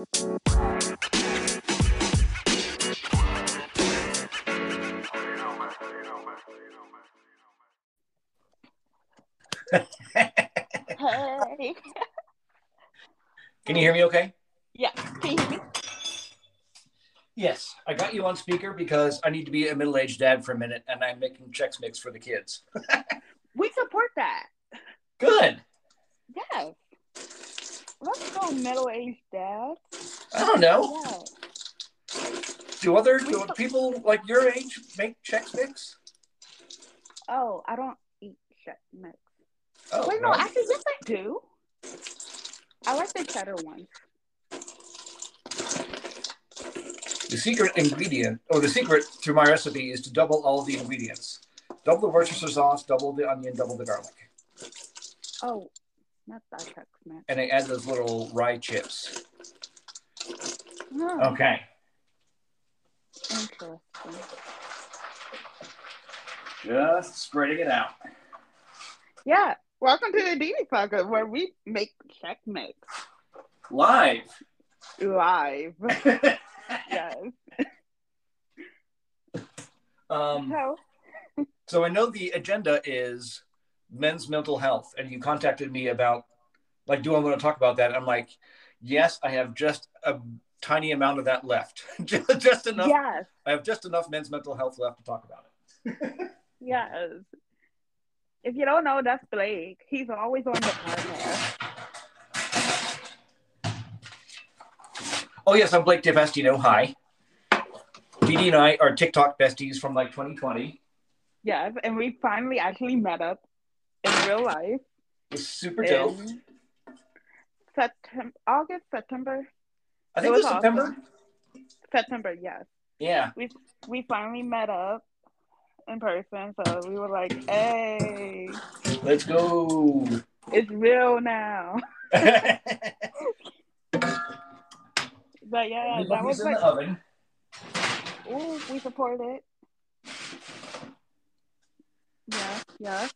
Hey. Can you hear me okay? Yeah. Can you hear me? Yes. I got you on speaker because I need to be a middle aged dad for a minute and I'm making Chex Mix for the kids. We support that. Good. Yes. Let's go, middle-aged dad. I don't know. Do other do people like your age make Chex Mix? Oh, I don't eat chex mix. Oh, Wait, no, actually, yes, I do. I like the cheddar ones. the secret ingredient, or the secret to my recipe, is to double all the ingredients. Double the Worcestershire sauce, double the onion, double the garlic, Oh, not mix. and I add those little rye chips. Oh, Okay. interesting. Just spreading it out. Yeah. Welcome to the Dini Podcast, where we make mix Live. live. yes. um, So, so I know the agenda is men's mental health, and you contacted me about like, do I want to talk about that? I'm like, yes, I have just a tiny amount of that left, just, just enough. yes, I have just enough men's mental health left to talk about it. yes. If you don't know, that's Blake. He's always on the podcast. Oh yes, I'm Blake DeVestino. Hi. Dee and I are TikTok besties from like 2020. Yes, and we finally actually met up real life It was super dope. September, August, September, I think it it was was September. September. Yes, Yeah. we we finally met up in person. So we were like, "Hey, Let's go. it's real now." But yeah, that was in like, the oven. ooh, we support it. Yeah, yeah.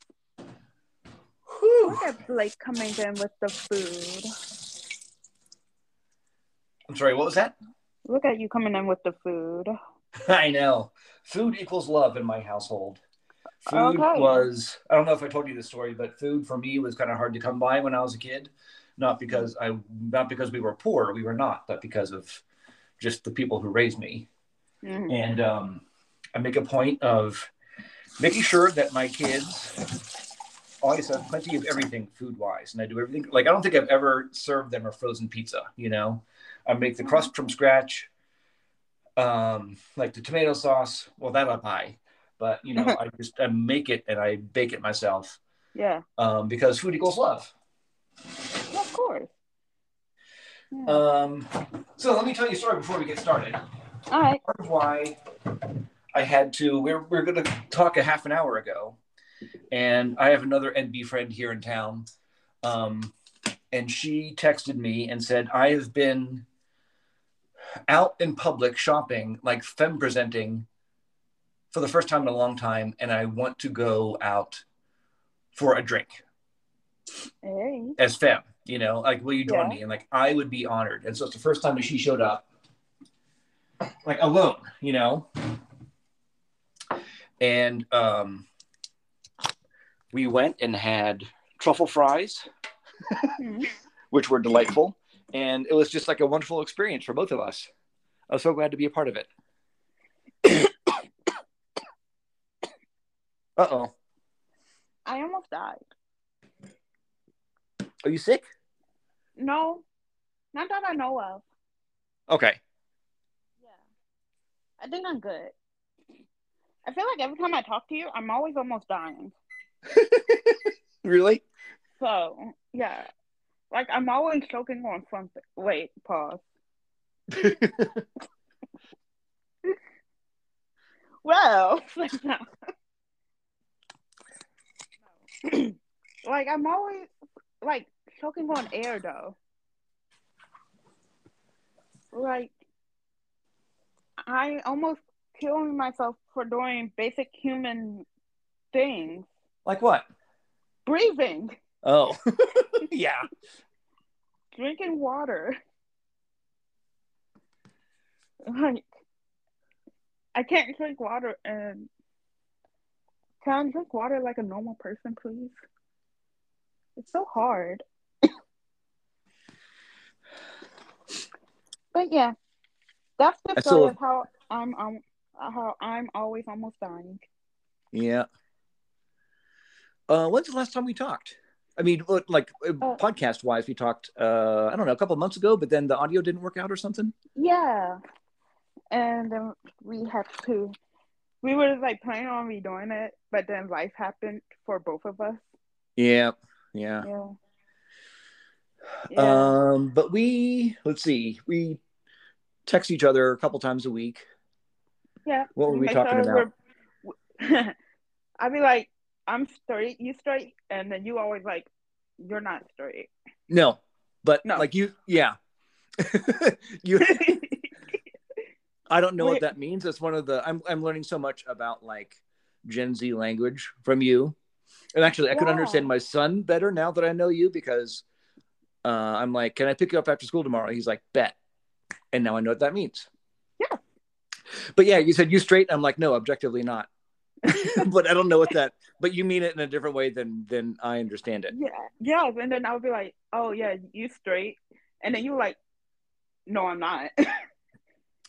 Whew. Look at Blake coming in with the food. I'm sorry. What was that? Look at you coming in with the food. I know. Food equals love in my household. Food Okay. was I don't know if I told you this story, but food for me was kind of hard to come by when I was a kid. Not because I not because we were poor, we were not, but because of just the people who raised me. Mhm. And um, I make a point of making sure that my kids always have plenty of everything food wise. And I do everything like I don't think I've ever served them a frozen pizza, you know. I make the crust from scratch. Um, like the tomato sauce, well that I buy. But you know, I just I make it and I bake it myself. Yeah, Um, because food equals love. of course. Yeah. Um, so let me tell you a story before we get started. All right. part of why I had to. We're we're going to talk a half an hour ago, and I have another NB friend here in town, um, and she texted me and said I have been out in public shopping, like femme presenting, for the first time in a long time, and I want to go out for a drink Hey. as femme. You know, like, will you join Yeah. me? And like, I would be honored. And so it's the first time that she showed up, like alone. You know, and um, we went and had truffle fries, which were delightful, and it was just like a wonderful experience for both of us. I was so glad to be a part of it. uh oh, I almost died. are you sick? No, not that I know of. Okay. Yeah. I think I'm good. I feel like every time I talk to you, I'm always almost dying. Really? So, yeah. Like, I'm always choking on something. Wait, pause. Well, like, I'm always, like, choking on air, though. Like, I almost killing myself for doing basic human things. Like what? Breathing, Oh, yeah. drinking water. Like, I can't drink water and can I drink water like a normal person, please? It's so hard. but yeah, that's the story of how I'm um how I'm always almost dying. Yeah. Uh, when's the last time we talked? I mean, like uh, Uh, podcast wise, we talked. Uh, I don't know, a couple months ago, but then the audio didn't work out or something. Yeah, and then we had to. We were like planning on redoing it, but then life happened for both of us. Yeah, yeah. Yeah. Yeah. Um, but we let's see, we text each other a couple times a week. yeah. What were we talking about? I'd be like, I'm straight, you straight, and then you always like, you're not straight. No, but No. like you, yeah. you, I don't know Wait. what that means. That's one of the. I'm I'm learning so much about like Gen Z language from you, and actually, I Yeah. understand my son better now that I know you because uh, I'm like, can I pick you up after school tomorrow? He's like, bet, and now I know what that means. Yeah. But yeah, you said you straight. I'm like, no, objectively not. but I don't know what that. But you mean it in a different way than than I understand it. yeah, yeah, and then I would be like, oh yeah, you straight, and then you like, no, I'm not.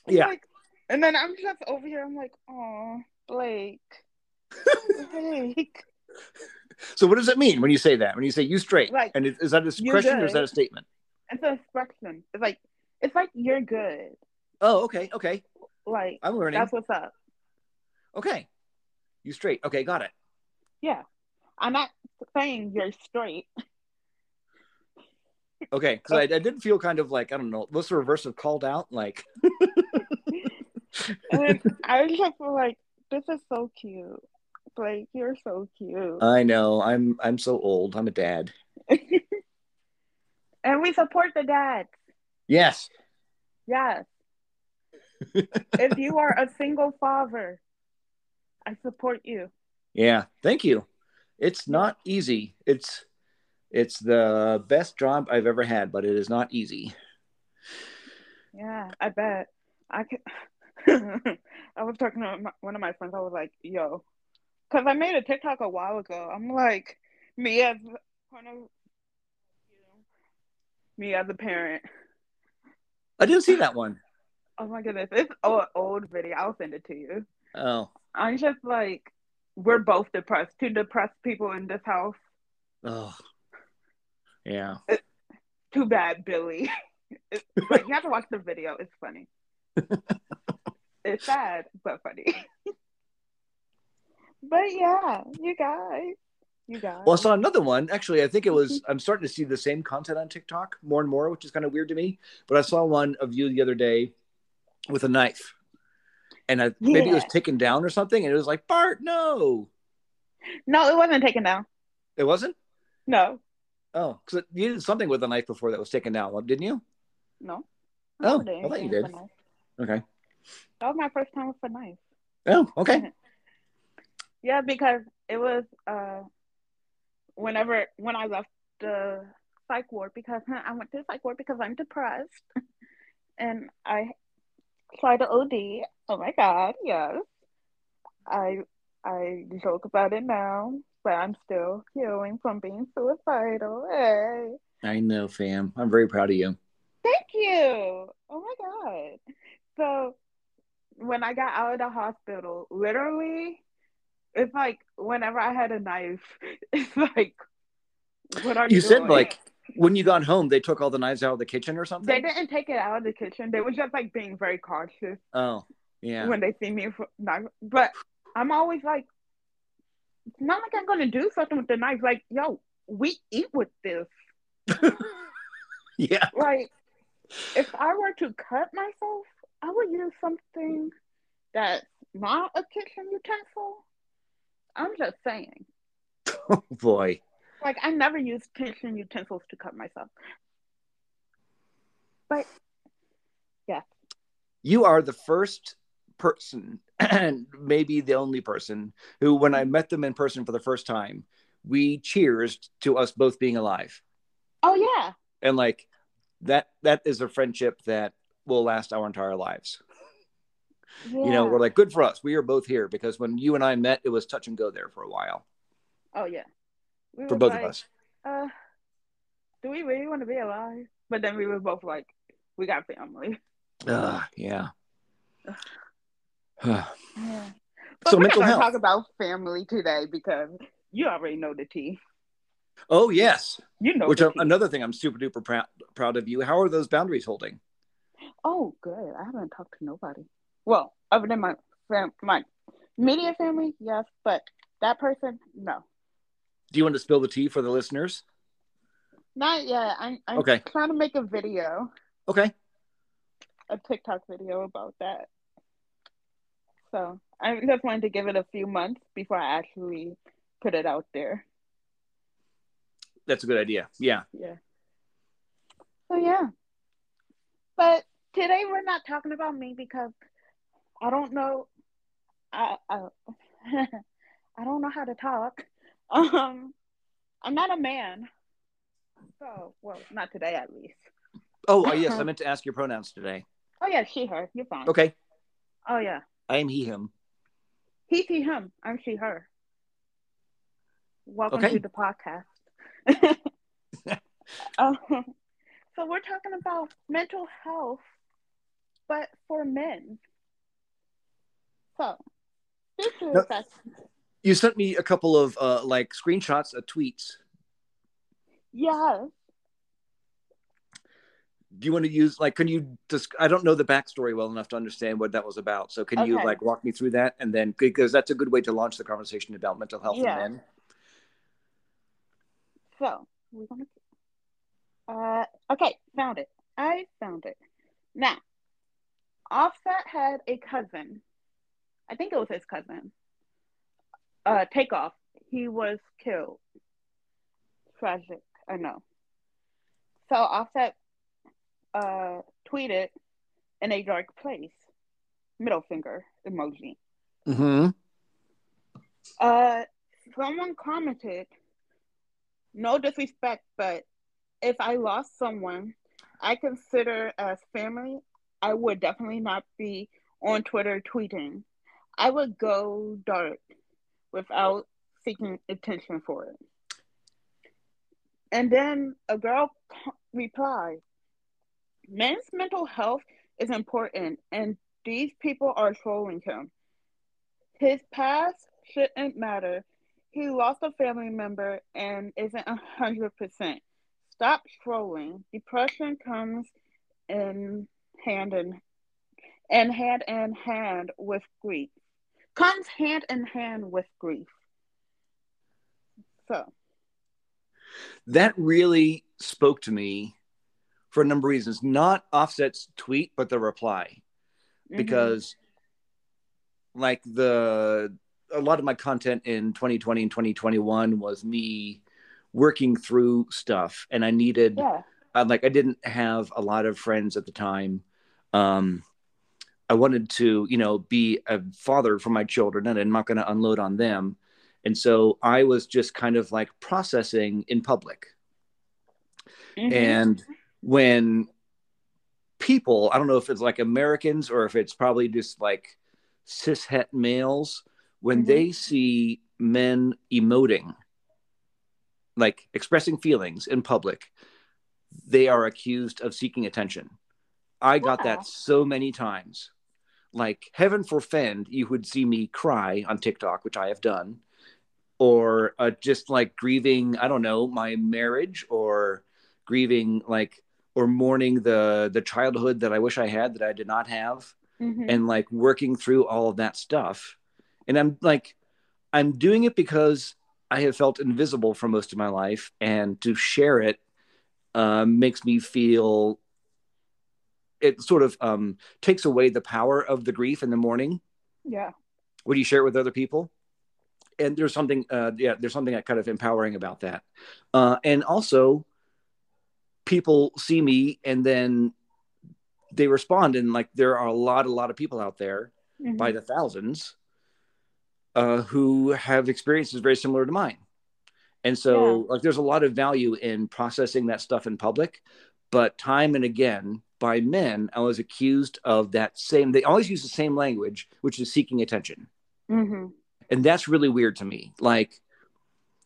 Yeah. Like, and then I'm just over here. I'm like, oh, Blake, Blake. So what does it mean when you say that? When you say you straight, Like, and is, is that a question or is that a statement? It's an expression. It's like, it's like you're good. Oh, okay, okay. Like I'm learning. that's what's up. Okay, you straight. Okay, got it. Yeah, I'm not saying you're straight. Okay, because I, I did feel kind of like I don't know. What's the reverse of called out? Like, And I just feel like this is so cute. Like, you're so cute. I know I'm I'm so old. I'm a dad. and we support the dads. Yes. Yes. if you are a single father, I support you. Yeah. Thank you. It's not easy. It's it's the best job I've ever had, but it is not easy. Yeah, I bet. I could. I was talking to my, one of my friends. I was like, "Yo," because I made a TikTok a while ago. I'm like, me as kind of, you know, me as a parent. I didn't see that one. Oh my goodness, it's an old video. I'll send it to you. Oh. I'm just like, we're both depressed. Two depressed people in this house. Oh. Yeah. Too bad, Billy. It's like you have to watch the video. It's funny. it's sad, but funny. but yeah, you guys, you guys. Well, I saw another one. Actually, I think it was. I'm starting to see the same content on TikTok more and more, which is kind of weird to me. But I saw one of you the other day with a knife, and I, maybe it was taken down or something, and it was like Bart, no, no, it wasn't taken down. it wasn't. No, Oh, because you did something with a knife before that was taken down, didn't you? no. Oh, I thought you did. Okay. That was my first time with a knife. Oh, okay. Yeah, because it was uh whenever when I left the psych ward because I went to the psych ward because I'm depressed and I to OD. Oh my god, yes. I I joke about it now, but I'm still healing from being suicidal. Hey. I know, fam. I'm very proud of you. Thank you. Oh my god. So when I got out of the hospital, literally, it's like whenever I had a knife, it's like, what are you, You said like when you got home, they took all the knives out of the kitchen or something. they didn't take it out of the kitchen. They were just like being very cautious Oh, yeah. when they see me knife. But I'm always like, it's not like I'm gonna do something with the knife. Like, yo, we eat with this. yeah. like if I were to cut myself, I would use something that's not a kitchen utensil. I'm just saying. Oh boy. Like I never use kitchen utensils to cut myself. But yeah. you are the first person and maybe the only person who when i met them in person for the first time we cheers to us both being alive oh yeah. and like that that is a friendship that will last our entire lives You know, we're like, good for us. We are both here because when you and I met, it was touch and go there for a while. Oh yeah. We for both like, of us. Uh, do we really want to be alive? But then we were both like, we got family. Uh, yeah. yeah. But so we're mental health. Talk about family today because you already know the tea. Oh yes, you know. Which another thing I'm super duper proud proud of you. How are those boundaries holding? Oh, good. I haven't talked to nobody. Well, other than my fam- my media family, yes, but that person, no. Do you want to spill the tea for the listeners? Not yet. I'm, I'm okay. trying to make a video. Okay. A TikTok video about that. So I just wanted to give it a few months before I actually put it out there. That's a good idea. Yeah. Yeah. So yeah. But today we're not talking about me because I don't know I I, I don't know how to talk. Um I'm not a man. So well not today at least. Oh uh, yes, I meant to ask your pronouns today. Oh yeah, she her. You're fine. Okay. Oh yeah. I am he him. He she him. I'm she her. Welcome okay. to the podcast. um, so we're talking about mental health, but for men. So this is now, you sent me a couple of uh, like screenshots of tweets. Yeah. do you want to use like can you just i don't know the backstory well enough to understand what that was about so can okay. you like walk me through that and then because that's a good way to launch the conversation about mental health yeah. in men so we're gonna uh okay found it i found it now offset had a cousin i think it was his cousin uh takeoff he was killed tragic i know so offset uh, tweeted in a dark place, middle finger emoji. Mm-hmm. Uh, someone commented, "No disrespect, but if I lost someone I consider as family, I would definitely not be on Twitter tweeting. I would go dark without seeking attention for it." And then a girl replied, men's mental health is important, and these people are trolling him. His past shouldn't matter. He lost a family member and isn't a hundred percent. Stop trolling. Depression comes in hand in and hand in hand with grief. Comes hand in hand with grief. So that really spoke to me for a number of reasons. Not Offset's tweet, but the reply, mm-hmm. because like the a lot of my content in 2020 and 2021 was me working through stuff, and I needed. Yeah. Uh, like I didn't have a lot of friends at the time. Um, I wanted to, you know, be a father for my children, and I'm not going to unload on them. And so I was just kind of like processing in public. Mm-hmm. And when people, I don't know if it's like Americans or if it's probably just like cishet males, when mm-hmm. they see men emoting, like expressing feelings in public, they are accused of seeking attention. I got yeah. that so many times. Like, heaven forfend, you would see me cry on TikTok, which I have done, or uh, just like grieving, I don't know, my marriage or grieving like or mourning the the childhood that I wish I had that I did not have mm-hmm. and like working through all of that stuff. And I'm like I'm doing it because I have felt invisible for most of my life and to share it uh, makes me feel it sort of um, takes away the power of the grief in the mourning. Yeah. Would you share it with other people? And there's something, uh, yeah, there's something kind of empowering about that. Uh, and also, people see me and then they respond and like there are a lot a lot of people out there mm-hmm. by the thousands uh, who have experiences very similar to mine and so yeah. like there's a lot of value in processing that stuff in public but time and again by men, I was accused of that same. They always use the same language, which is seeking attention, Mm-hmm. and that's really weird to me. Like,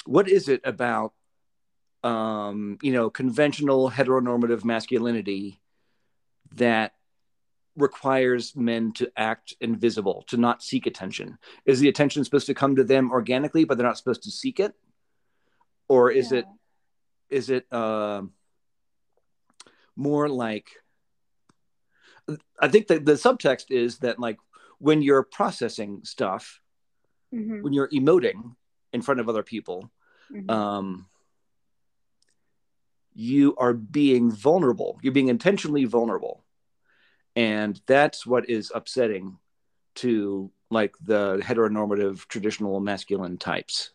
what is it about, um, you know, conventional heteronormative masculinity that requires men to act invisible, to not seek attention? Is the attention supposed to come to them organically, but they're not supposed to seek it, or is it is it uh, more like i think that the subtext is that like when you're processing stuff Mm-hmm. when you're emoting in front of other people Mm-hmm. um, you are being vulnerable you're being intentionally vulnerable and that's what is upsetting to like the heteronormative traditional masculine types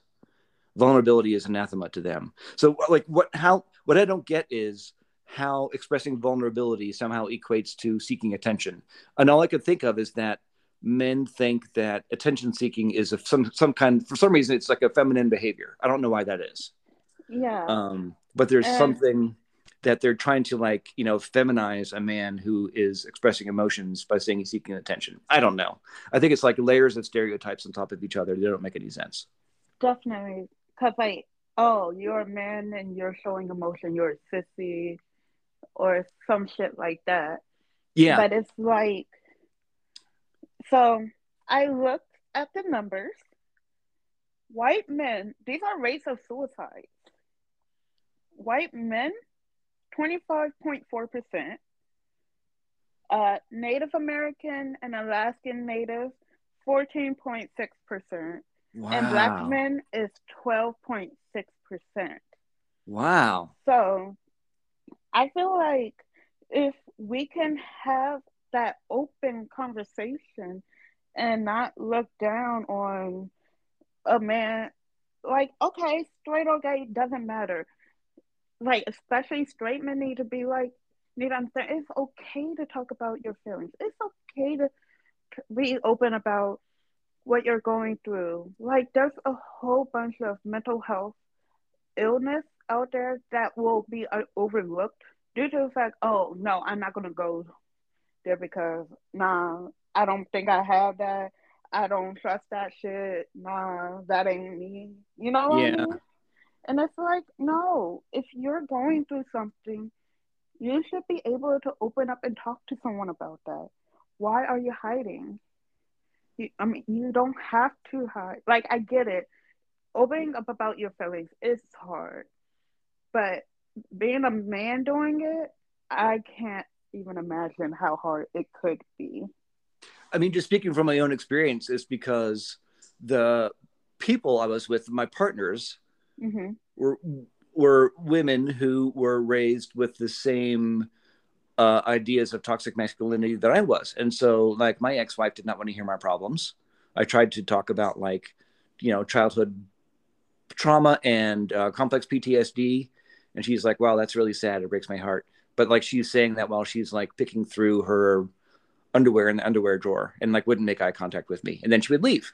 vulnerability is anathema to them so like what how what i don't get is how expressing vulnerability somehow equates to seeking attention. And all i could think of is that men think that attention seeking is of some some kind for some reason it's like a feminine behavior. I don't know why that is. Yeah. um but there's And- something that they're trying to like you know feminize a man who is expressing emotions by saying he's seeking attention. I don't know. I think it's like layers of stereotypes on top of each other. They don't make any sense. Definitely. Because, like, oh, you're a man and you're showing emotion, you're a sissy, or some shit like that. yeah But it's like, so I looked at the numbers. White men, these are rates of suicide. White men, 25.4%. Uh, Native American and Alaskan Native, 14.6%. wow And black men is 12.6%. wow So I feel like if we can have that open conversation and not look down on a man, like, okay, straight or gay doesn't matter. Like, especially straight men need to be like, need to understand it's okay to talk about your feelings. It's okay to be open about what you're going through. Like, there's a whole bunch of mental health illness out there that will be uh, overlooked due to the fact, oh no, I'm not gonna go there because nah, I don't think I have that. I don't trust that shit. Nah, that ain't me. You know what Yeah. I mean? And it's like, no, if you're going through something, you should be able to open up and talk to someone about that. Why are you hiding? You, I mean, you don't have to hide. Like, I get it. Opening up about your feelings is hard, but being a man doing it, I can't even imagine how hard it could be. I mean, just speaking from my own experience, is because the people I was with, my partners, hmm were were women who were raised with the same uh, ideas of toxic masculinity that I was, and so like my ex wife did not want to hear my problems. I tried to talk about like, you know, childhood trauma and uh, complex PTSD, and she's like, "Wow, that's really sad. It breaks my heart." But like she's saying that while she's like picking through her underwear in the underwear drawer and like wouldn't make eye contact with me and then she would leave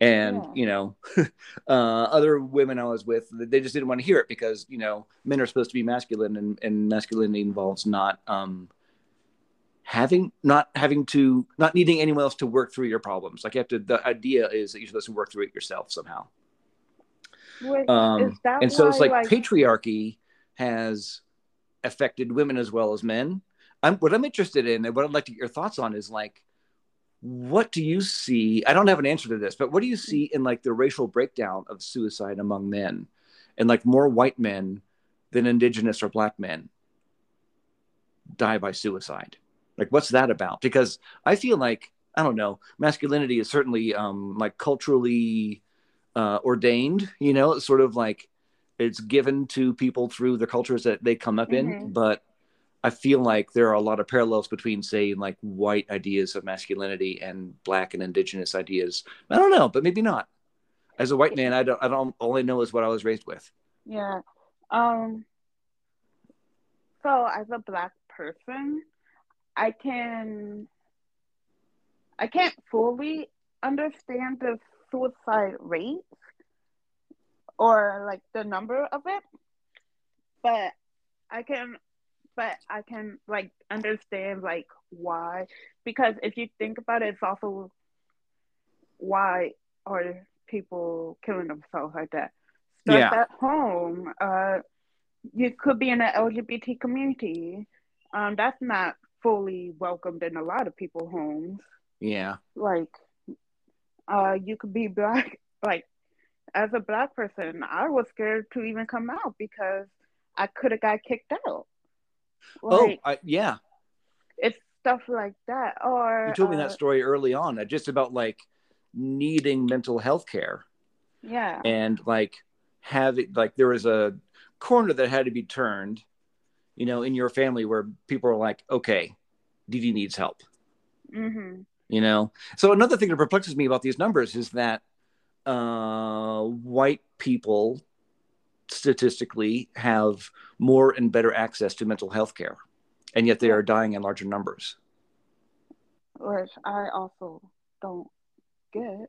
and Yeah. you know uh, other women i was with they just didn't want to hear it because you know men are supposed to be masculine and, and masculinity involves not um having not having to not needing anyone else to work through your problems like you have to the idea is that you're supposed to work through it yourself somehow um, and so it's why, like, patriarchy has affected women as well as men. I'm what I'm interested in and what I'd like to get your thoughts on is like, what do you see? I don't have an answer to this, but what do you see in like the racial breakdown of suicide among men, and like more white men than indigenous or black men die by suicide? Like, what's that about? Because I feel like I don't know, masculinity is certainly um, like culturally uh, ordained. You know, it's sort of like it's given to people through the cultures that they come up in. Mhm. But I feel like there are a lot of parallels between, say, like white ideas of masculinity and black and indigenous ideas. I don't know, but maybe not. As a white man, I don't. I don't only know is what I was raised with. Yeah. Um so as a black person, I can I can't fully understand the suicide rate or like the number of it, but I can but I can like understand like why because if you think about it, it's also why are people killing themselves like that? Stuff Yeah. at home. Uh, you could be in an LGBT community. Um, that's not fully welcomed in a lot of people homes. Yeah. Like, uh, you could be black. Like, as a black person, I was scared to even come out because I could have got kicked out. Like, oh, I, yeah. it's stuff like that. Or You told me uh, that story early on, uh, just about like needing mental health care Yeah. and like having like there was a corner that had to be turned, you know, in your family where people are like, okay, DeeDee needs help. Mm-hmm. you know so another thing that perplexes me about these numbers is that uh, white people statistically have more and better access to mental health care and yet they are dying in larger numbers Which I also don't get.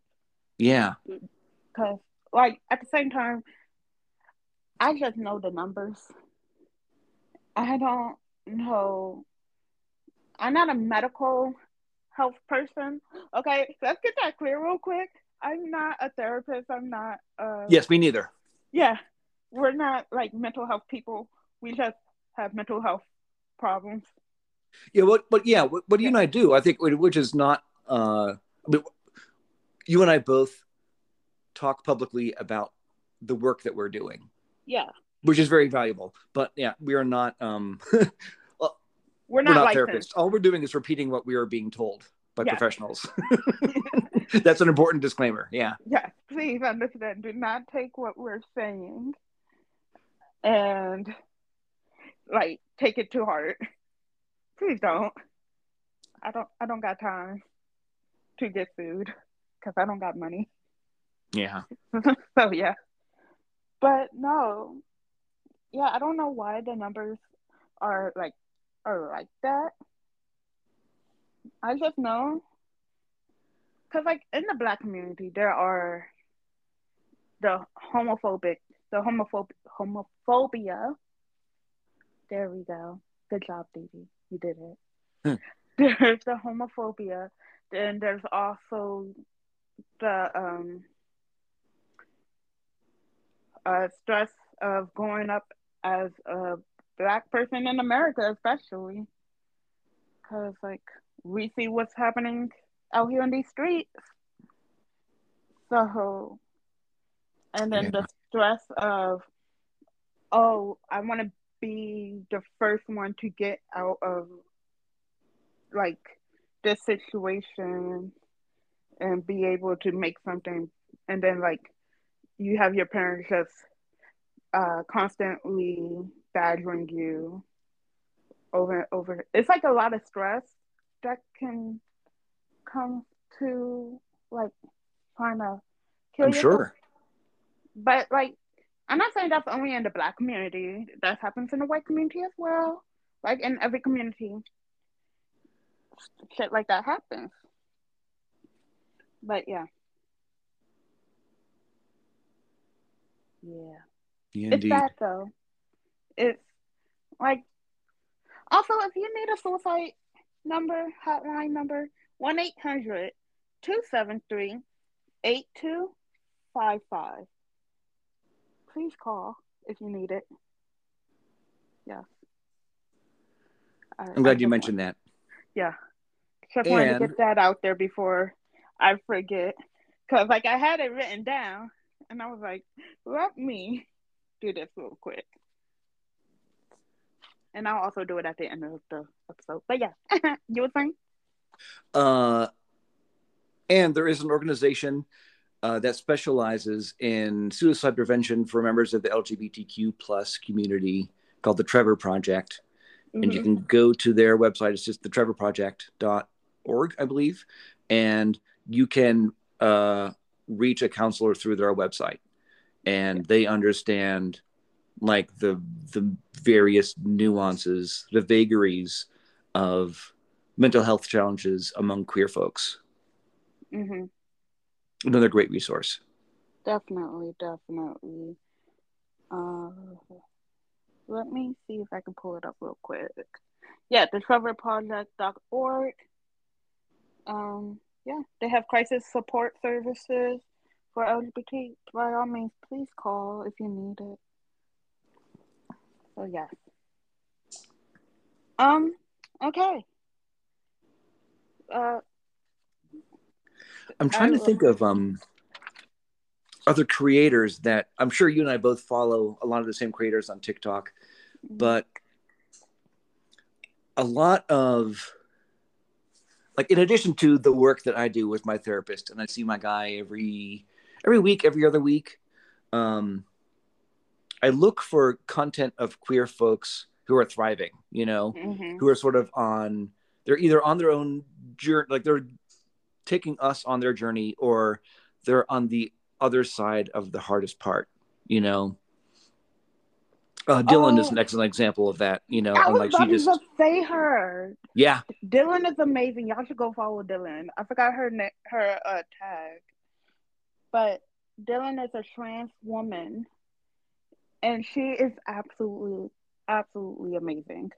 yeah Because, like, at the same time, I just know the numbers. I don't know. I'm not a medical health person. Okay, let's get that clear real quick. I'm not a therapist. I'm not. Uh, yes me neither Yeah, we're not like mental health people. We just have mental health problems. yeah what but yeah what, what you Yeah. and i do i think which is not uh you and i both talk publicly about the work that we're doing Yeah, which is very valuable but yeah we are not um we're not, we're not, therapists. All we're doing is repeating what we are being told by Yeah. professionals. That's an important disclaimer. Yeah. Yes, please understand. Do not take what we're saying and like take it to heart. Please don't. I don't. I don't got time to get food because I don't got money. Yeah. so yeah, but no, yeah, I don't know why the numbers are like are like that. I just know because like in the black community there are the homophobic, the homophob homophobia. There we go. Good job, Dee You did it. Hmm. There's the homophobia. Then there's also the um uh, stress of growing up as a black person in America, especially because like we see what's happening out here in these streets. So, and then Yeah. the stress of, oh, I want to be the first one to get out of like this situation and be able to make something, and then like you have your parents just uh, constantly badgering you over and over. It's like a lot of stress that can come to like trying to kill I'm yourself. sure. But like, I'm not saying that's only in the black community. That happens in the white community as well. Like in every community, shit like that happens. But yeah, yeah. It's Indeed. sad though. It's like also if you need a suicide number, hotline number, 1 800 273 8255. Please call if you need it. Yes. I'm glad you mentioned that. yeah. Just wanted to get that out there before I forget. Because, like, I had it written down and I was like, let me do this real quick. And I'll also do it at the end of the episode. But yeah, you were saying? Uh, and there is an organization uh, that specializes in suicide prevention for members of the LGBTQ plus community called the Trevor Project. and you Mhm. can go to their website. It's just the trevorproject.org, I believe. And you can uh, reach a counselor through their website. And they understand like the the various nuances, the vagaries of mental health challenges among queer folks. Mhm. Another great resource. Definitely, definitely. Uh, let me see if I can pull it up real quick. Yeah, the trevorproject.org. Um, yeah, they have crisis support services for LGBT. By all means, please call if you need it. So yes. Um. Okay. Uh. I'm trying to think of um other creators that I'm sure you and I both follow a lot of the same creators on TikTok, mm-hmm. but a lot of like in addition to the work that I do with my therapist and I see my guy every every week, every other week, um I look for content of queer folks who are thriving, you know, mm-hmm. who are sort of on they're either on their own journey like they're taking us on their journey or they're on the other side of the hardest part, you know. Uh, Dylan oh, is an excellent example of that, you know. I was like she just to say her. Yeah, Dylan is amazing. Y'all should go follow Dylan. I forgot her her uh, tag, but Dylan is a trans woman, and she is absolutely absolutely amazing.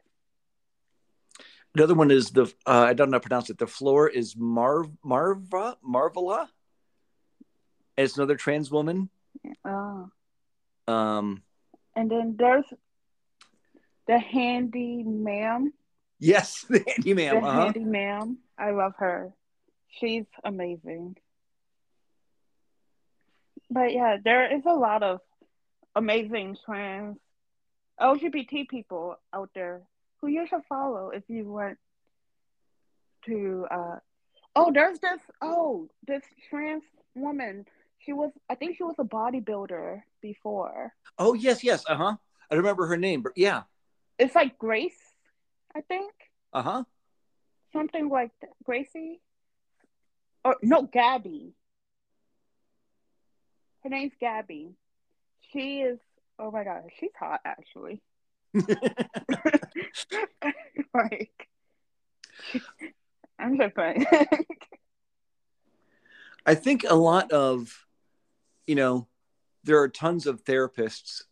Another one is the uh, I don't know how to pronounce it. The floor is Marv Marva Marvela it's another trans woman. Oh. Um. And then there's the handy ma'am. Yes, the handy ma'am. The uh-huh. handy ma'am. I love her. She's amazing. But yeah, there is a lot of amazing trans LGBT people out there who you should follow if you want to uh oh there's this oh this trans woman she was I think she was a bodybuilder before. Oh yes, yes, uh huh. I remember her name, but yeah. It's like Grace, I think. Uh huh. Something like that. Gracie. Or no, Gabby. Her name's Gabby. She is. Oh my god, she's hot actually. like, I'm just fine. I think a lot of you know, there are tons of therapists.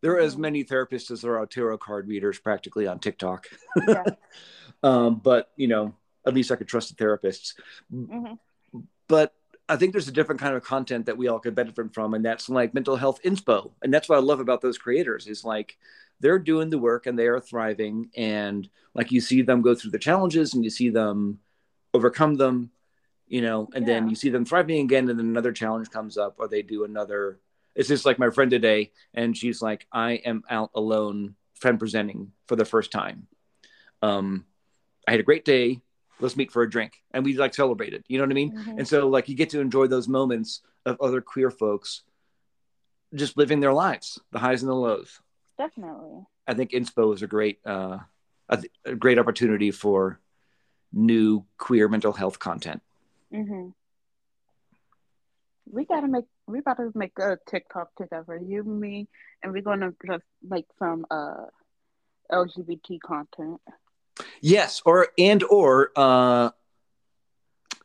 There are as mm-hmm. many therapists as there are tarot card readers practically on TikTok. Yeah. um, but, you know, at least I could trust the therapists. Mm-hmm. But I think there's a different kind of content that we all could benefit from, and that's like mental health inspo. And that's what I love about those creators is like they're doing the work and they are thriving. And like you see them go through the challenges and you see them overcome them you know, and yeah. then you see them thriving again, and then another challenge comes up, or they do another. It's just like my friend today, and she's like, "I am out alone, friend presenting for the first time. Um, I had a great day. Let's meet for a drink," and we like celebrated. You know what I mean? Mm-hmm. And so, like, you get to enjoy those moments of other queer folks just living their lives, the highs and the lows. Definitely. I think Inspo is a great, uh, a, a great opportunity for new queer mental health content. Mm-hmm. We gotta make we about to make a TikTok together, you me, and we're gonna just make some uh LGBT content. Yes, or and or uh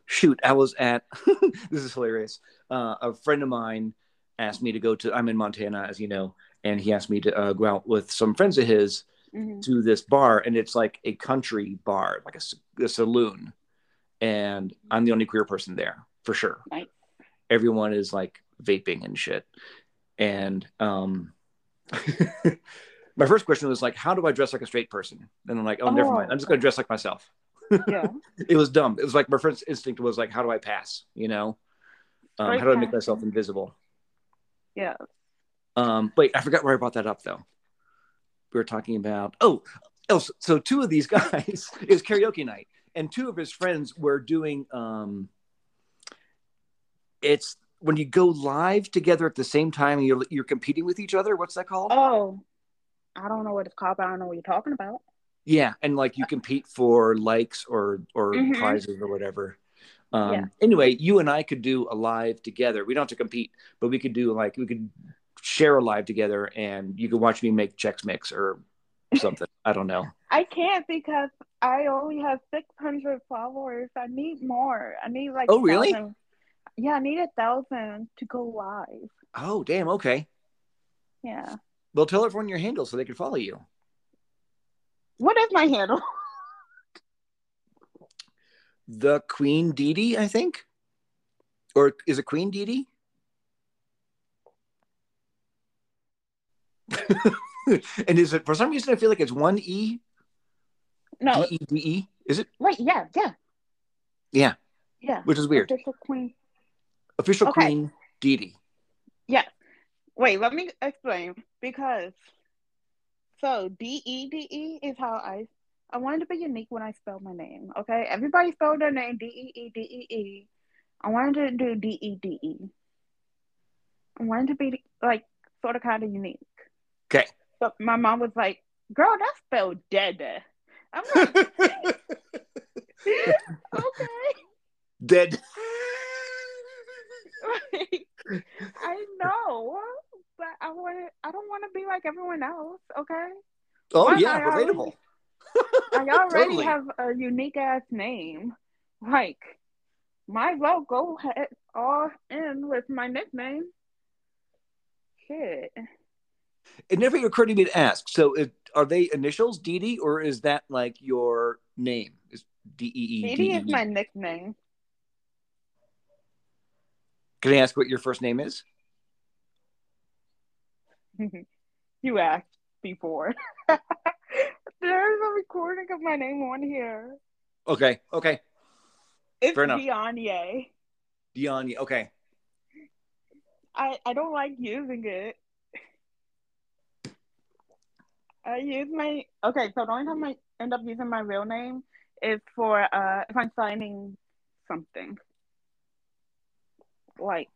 shoot, I was at this is hilarious. Uh, a friend of mine asked me to go to I'm in Montana, as you know, and he asked me to uh, go out with some friends of his mm-hmm. to this bar, and it's like a country bar, like a, a saloon and I'm the only queer person there for sure. Right. Everyone is like vaping and shit. And um my first question was like, how do I dress like a straight person? And I'm like, oh, oh. never mind. I'm just gonna dress like myself. Yeah. it was dumb. It was like my first instinct was like, how do I pass? You know? Um, how do I make myself invisible? Yeah. Um, wait, I forgot where I brought that up though. We were talking about oh, oh, so, so two of these guys is karaoke night and two of his friends were doing um it's when you go live together at the same time and you're you're competing with each other what's that called oh i don't know what it's called but i don't know what you're talking about yeah and like you compete for likes or or mm-hmm. prizes or whatever um yeah. anyway you and i could do a live together we don't have to compete but we could do like we could share a live together and you could watch me make Chex Mix or something i don't know I can't because I only have 600 followers. I need more. I need like. Oh, really? Thousand. Yeah, I need a thousand to go live. Oh, damn. Okay. Yeah. Well, tell everyone your handle so they can follow you. What is my handle? The Queen Dee Dee, I think. Or is it Queen Dee Dee? and is it for some reason I feel like it's one E? No. D E D E? Is it? Right, yeah, yeah. Yeah. Yeah. Which is weird. Official queen. Official Okay. Queen Dee Dee. Wait, let me explain. Because so D E D E is how I I wanted to be unique when I spell my name. Okay. Everybody spelled their name D E E D E E. I wanted to do D E D E. I wanted to be like sort of kind of unique. Okay. But my mom was like, girl, that's spelled dead. I'm like, okay. Dead. I know, but I want I don't want to be like everyone else. Okay, Oh Why yeah, I already- I already Totally. have a unique ass name. Like, my as well go head all in with my nickname. Shit. It never occurred to me to ask. So, it, are they initials, Dee Dee, or is that like your name? Is D E E D Didi E? is my nickname. Can I ask what your first name is? you asked before. There's a recording of my name on here. Okay. Okay. It's Fair enough. Deonye. Okay. I, I don't like using it. I use my okay, so the only time I end up using my real name is for uh if I'm signing something. Like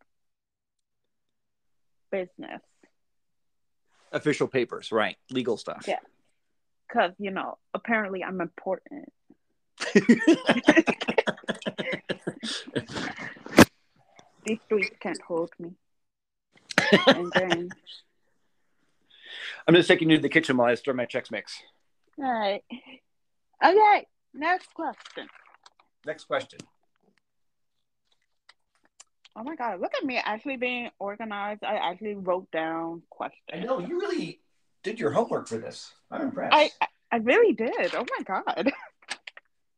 business. Official papers, right? Legal stuff. Yeah. Cause, you know, apparently I'm important. These streets can't hold me. And then I'm just taking you to the kitchen while I stir my Chex Mix. Alright. Okay, next question. Next question. Oh my god, look at me actually being organized. I actually wrote down questions. I know you really did your homework for this. I'm impressed. I, I really did. Oh my god.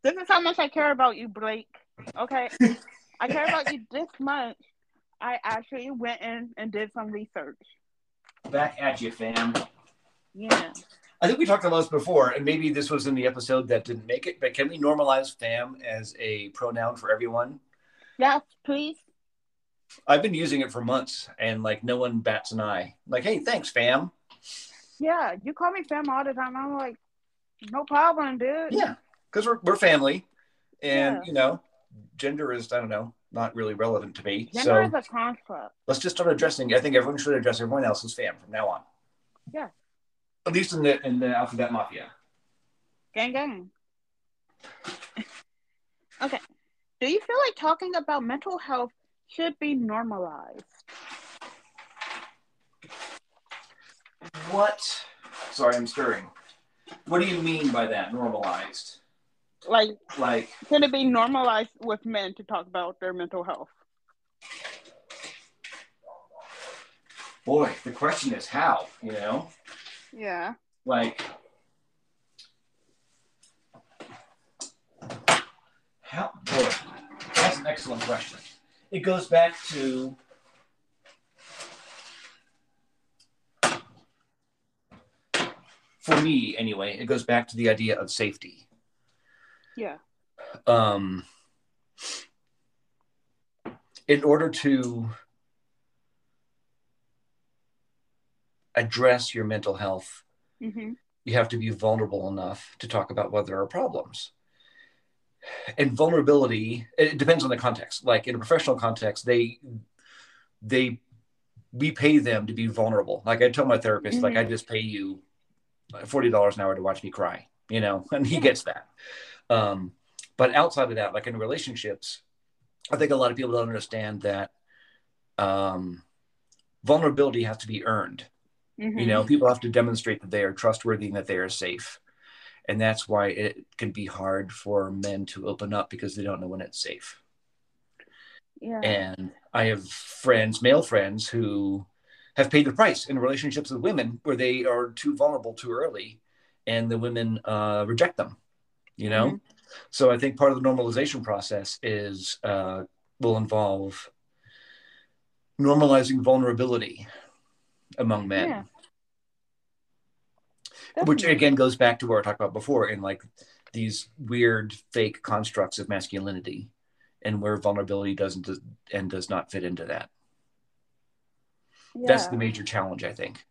This is how much I care about you, Blake. Okay. I care about you this much. I actually went in and did some research. Back at you, fam. Yeah. I think we talked about this before, and maybe this was in the episode that didn't make it, but can we normalize fam as a pronoun for everyone? Yes, please. I've been using it for months, and like no one bats an eye. Like, hey, thanks, fam. Yeah, you call me fam all the time. I'm like, no problem, dude. Yeah, because we're, we're family, and Yeah. you know, gender is I don't know, not really relevant to me. Gender so is a construct. let's just start addressing. I think everyone should address everyone else as fam from now on. Yeah. At least in the in the alphabet mafia. Gang gang. okay. Do you feel like talking about mental health should be normalized? What? Sorry, I'm stirring. What do you mean by that? Normalized? Like, Like, can it be normalized with men to talk about their mental health? boy, the question is how. You know, Yeah. like, how? Boy, that's an excellent question. It goes back to for me anyway it goes back to the idea of safety Yeah. um, in order to address your mental health, hmm you have to be vulnerable enough to talk about what there are problems. And vulnerability, it depends on the context. Like in a professional context, they they we pay them to be vulnerable. Like I tell my therapist, like I just pay you forty dollars an hour to watch me cry, you know, and he gets that. Um, but outside of that, like in relationships, I think a lot of people don't understand that um, vulnerability has to be earned. hmm You know, people have to demonstrate that they are trustworthy and that they are safe. And that's why it can be hard for men to open up because they don't know when it's safe. Yeah. And I have friends, male friends, who have paid the price in relationships with women where they are too vulnerable too early and the women uh, reject them you know mm-hmm. so i think part of the normalization process is uh, will involve normalizing vulnerability among men yeah. Which again goes back to what i talked about before in like these weird fake constructs of masculinity and where vulnerability doesn't and does not fit into that. Yeah. that's the major challenge i think.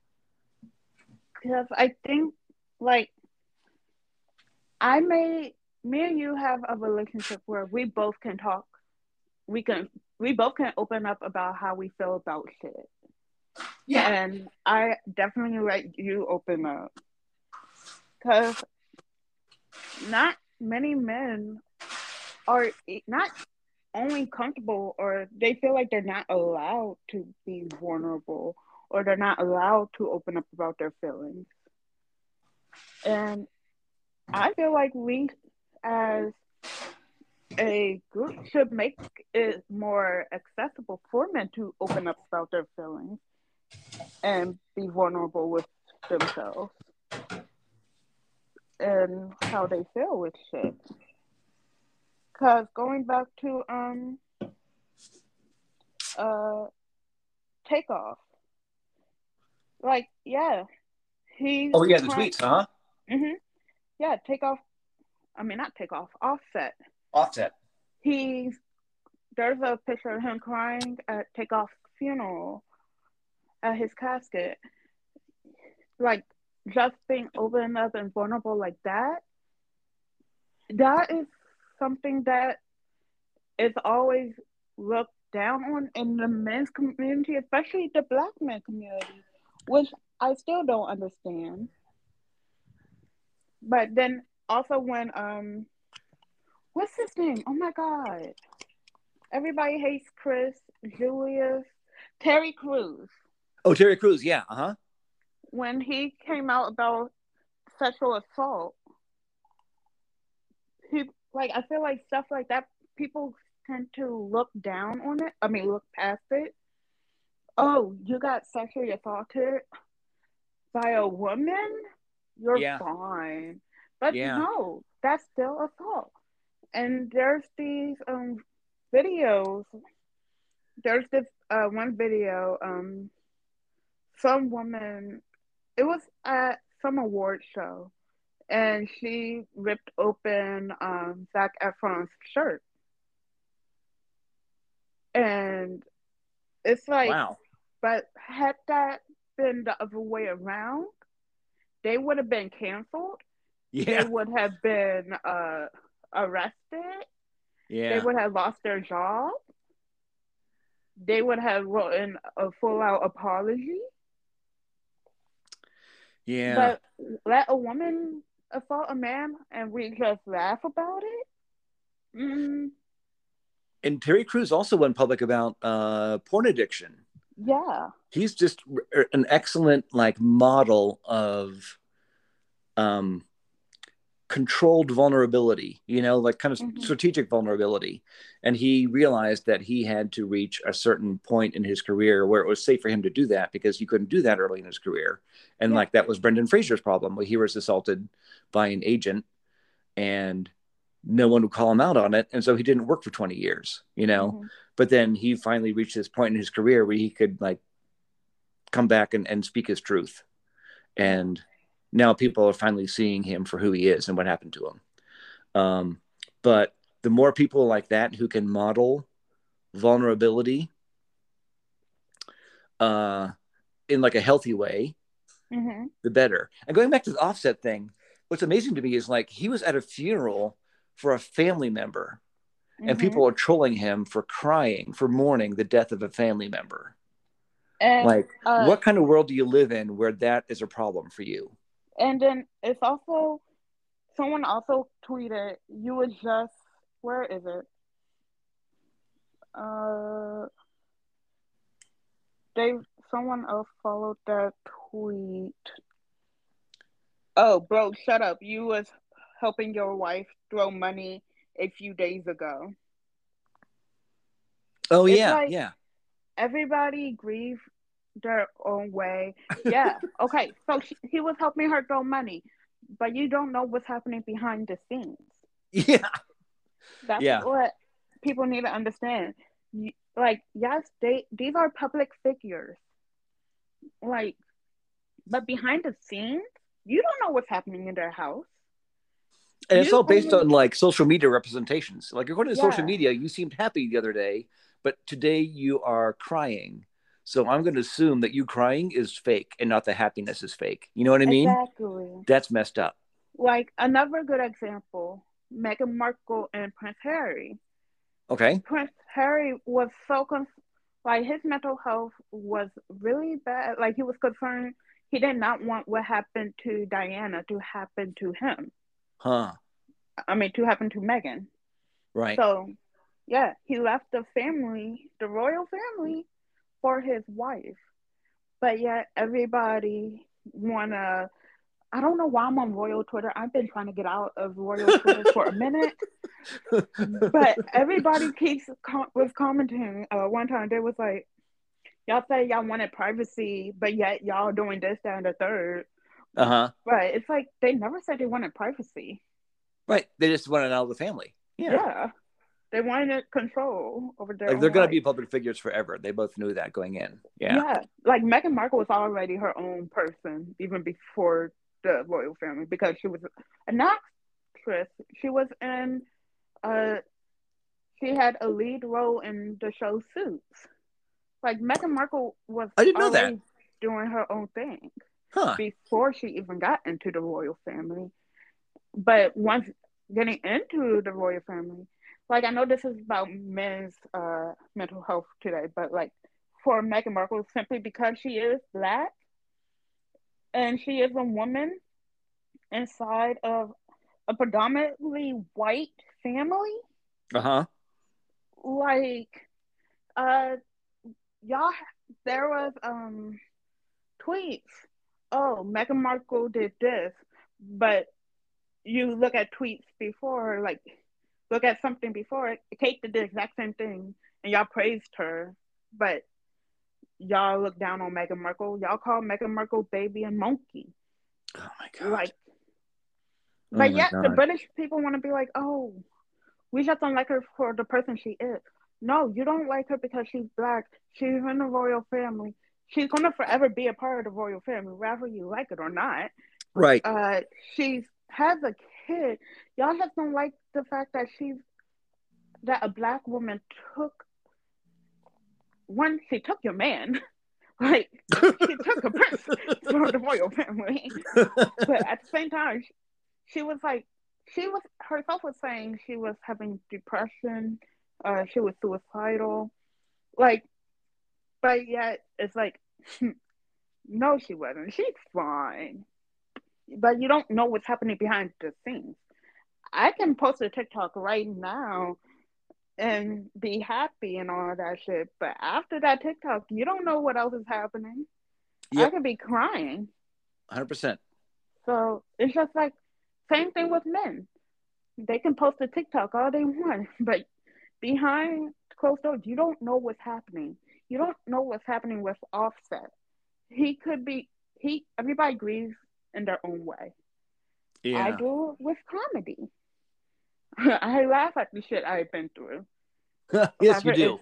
Because i think like i may me and you have a relationship where we both can talk. We can we both can open up about how we feel about shit. Yeah. And i definitely let you open up because not many men are not only comfortable or they feel like they're not allowed to be vulnerable or they're not allowed to open up about their feelings. And I feel like we as a group should make it more accessible for men to open up about their feelings and be vulnerable with themselves and how they feel with shit. Cause going back to um uh takeoff. Like, yeah. He Oh yeah, the tweets, huh? Mm-hmm. Yeah, takeoff I mean not takeoff, offset. Offset. He's there's a picture of him crying at takeoff's funeral at his casket. Like just being open up and vulnerable like that, that is something that is always looked down on in the men's community, especially the black men community, which I still don't understand. But then also when um what's his name? Oh my god. Everybody hates Chris, Julius, Terry Crews. Oh, Terry Crews, yeah, uh-huh when he came out about sexual assault, he like I feel like stuff like that people tend to look down on it. I mean, look past it. Oh, you got sexually assaulted by a woman? You're yeah. fine. But yeah. no, that's still assault. And there's these um videos. There's this uh one video um some woman it was at some award show, and she ripped open um, Zac Efron's shirt, and it's like, wow. But had that been the other way around, they would have been canceled. Yeah. They would have been uh, arrested. Yeah. They would have lost their job. They would have written a full out apology. Yeah. But let a woman assault a man and we just laugh about it? Mm. And Terry Crews also went public about uh, porn addiction. Yeah. He's just an excellent like model of um controlled vulnerability, you know, like kind of mm-hmm. strategic vulnerability. And he realized that he had to reach a certain point in his career where it was safe for him to do that because he couldn't do that early in his career. And yeah. like that was Brendan Fraser's problem where he was assaulted by an agent and no one would call him out on it. And so he didn't work for 20 years, you know. Mm-hmm. But then he finally reached this point in his career where he could like come back and, and speak his truth. And now people are finally seeing him for who he is and what happened to him. Um, but the more people like that who can model vulnerability uh, in like a healthy way, mm-hmm. the better. And going back to the offset thing, what's amazing to me is like he was at a funeral for a family member, mm-hmm. and people are trolling him for crying, for mourning the death of a family member. And, like, uh, what kind of world do you live in where that is a problem for you? And then it's also someone also tweeted you would just where is it? Uh they someone else followed that tweet. Oh, bro, shut up. You was helping your wife throw money a few days ago. Oh it's yeah, like yeah. Everybody grieve their own way. Yeah. okay. So she, he was helping her throw money, but you don't know what's happening behind the scenes. Yeah. That's Yeah. what people need to understand. Like, yes, they these are public figures. Like, but behind the scenes, you don't know what's happening in their house. And it's all based only- on like social media representations. Like according to social media, you seemed happy the other day, but today you are crying. So I'm going to assume that you crying is fake and not the happiness is fake. You know what I mean? Exactly. That's messed up. Like another good example, Meghan Markle and Prince Harry. Okay. Prince Harry was so con- like his mental health was really bad. Like he was concerned. He did not want what happened to Diana to happen to him. Huh. I mean, to happen to Meghan. Right. So, yeah, he left the family, the royal family, for his wife. But yet, everybody wanna. I don't know why I'm on royal Twitter. I've been trying to get out of royal Twitter for a minute, but everybody keeps com- was commenting. Uh, one time they was like, "Y'all say y'all wanted privacy, but yet y'all doing this, that, and the third. uh huh. But It's like they never said they wanted privacy. Right. They just want it out of the family. Yeah. Yeah. They wanted control over their Like they're going to be public figures forever. They both knew that going in. Yeah. Yeah. Like Meghan Markle was already her own person even before the royal family because she was an actress. She was in uh she had a lead role in the show Suits. Like Meghan Markle was I didn't know that. doing her own thing Huh. before she even got into the royal family. But once getting into the royal family, like I know this is about men's uh, mental health today, but like for Meghan Markle, simply because she is black and she is a woman inside of a predominantly white family, Uh huh. like uh y'all there was um tweets oh Meghan Markle did this but you look at tweets before like look at something before Kate did the exact same thing and y'all praised her but y'all look down on Meghan Markle y'all call Meghan Markle baby and monkey Oh my god. like Oh but yet the British people want to be like, oh, we just don't like her for the person she is. No, you don't like her because she's black. She's in the royal family. She's gonna forever be a part of the royal family, whether you like it or not. right. Uh, she's has a kid. Y'all just don't like the fact that she's that a black woman took one. She took your man, like she took a prince from the royal family but at the same time, she, she was like, she was herself was saying she was having depression, uh, she was suicidal, like, but yet it's like, no, she wasn't. She's fine, but you don't know what's happening behind the scenes. I can post a TikTok right now and be happy and all that shit, but after that TikTok, you don't know what else is happening. I could be crying. Hundred percent. So it's just like same thing with men. They can post a TikTok all they want, but behind closed doors, you don't know what's happening. You don't know what's happening with Offset. He could be he. Everybody grieves in their own way. Yeah. I do with comedy. I laugh at the shit I've been through. yes, you However, do. it's-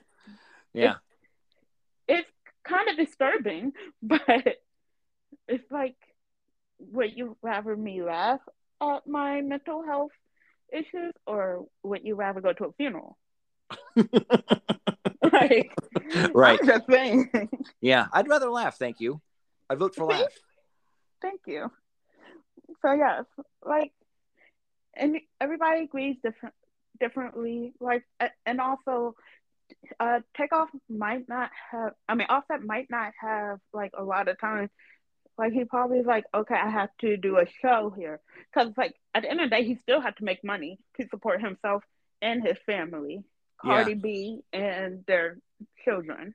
Yeah. It's kind of disturbing, but it's like, would you rather me laugh at my mental health issues or would you rather go to a funeral? like, Right. I'm just saying. Yeah. I'd rather laugh. Thank you. I vote for laugh. Thank you. So yes, like, and everybody agrees different differently. Like, and also, uh, Takeoff might not have. I mean, Offset might not have like a lot of time. Like he probably is like, okay, I have to do a show here because like at the end of the day, he still had to make money to support himself and his family, Yeah. Cardi B and their children.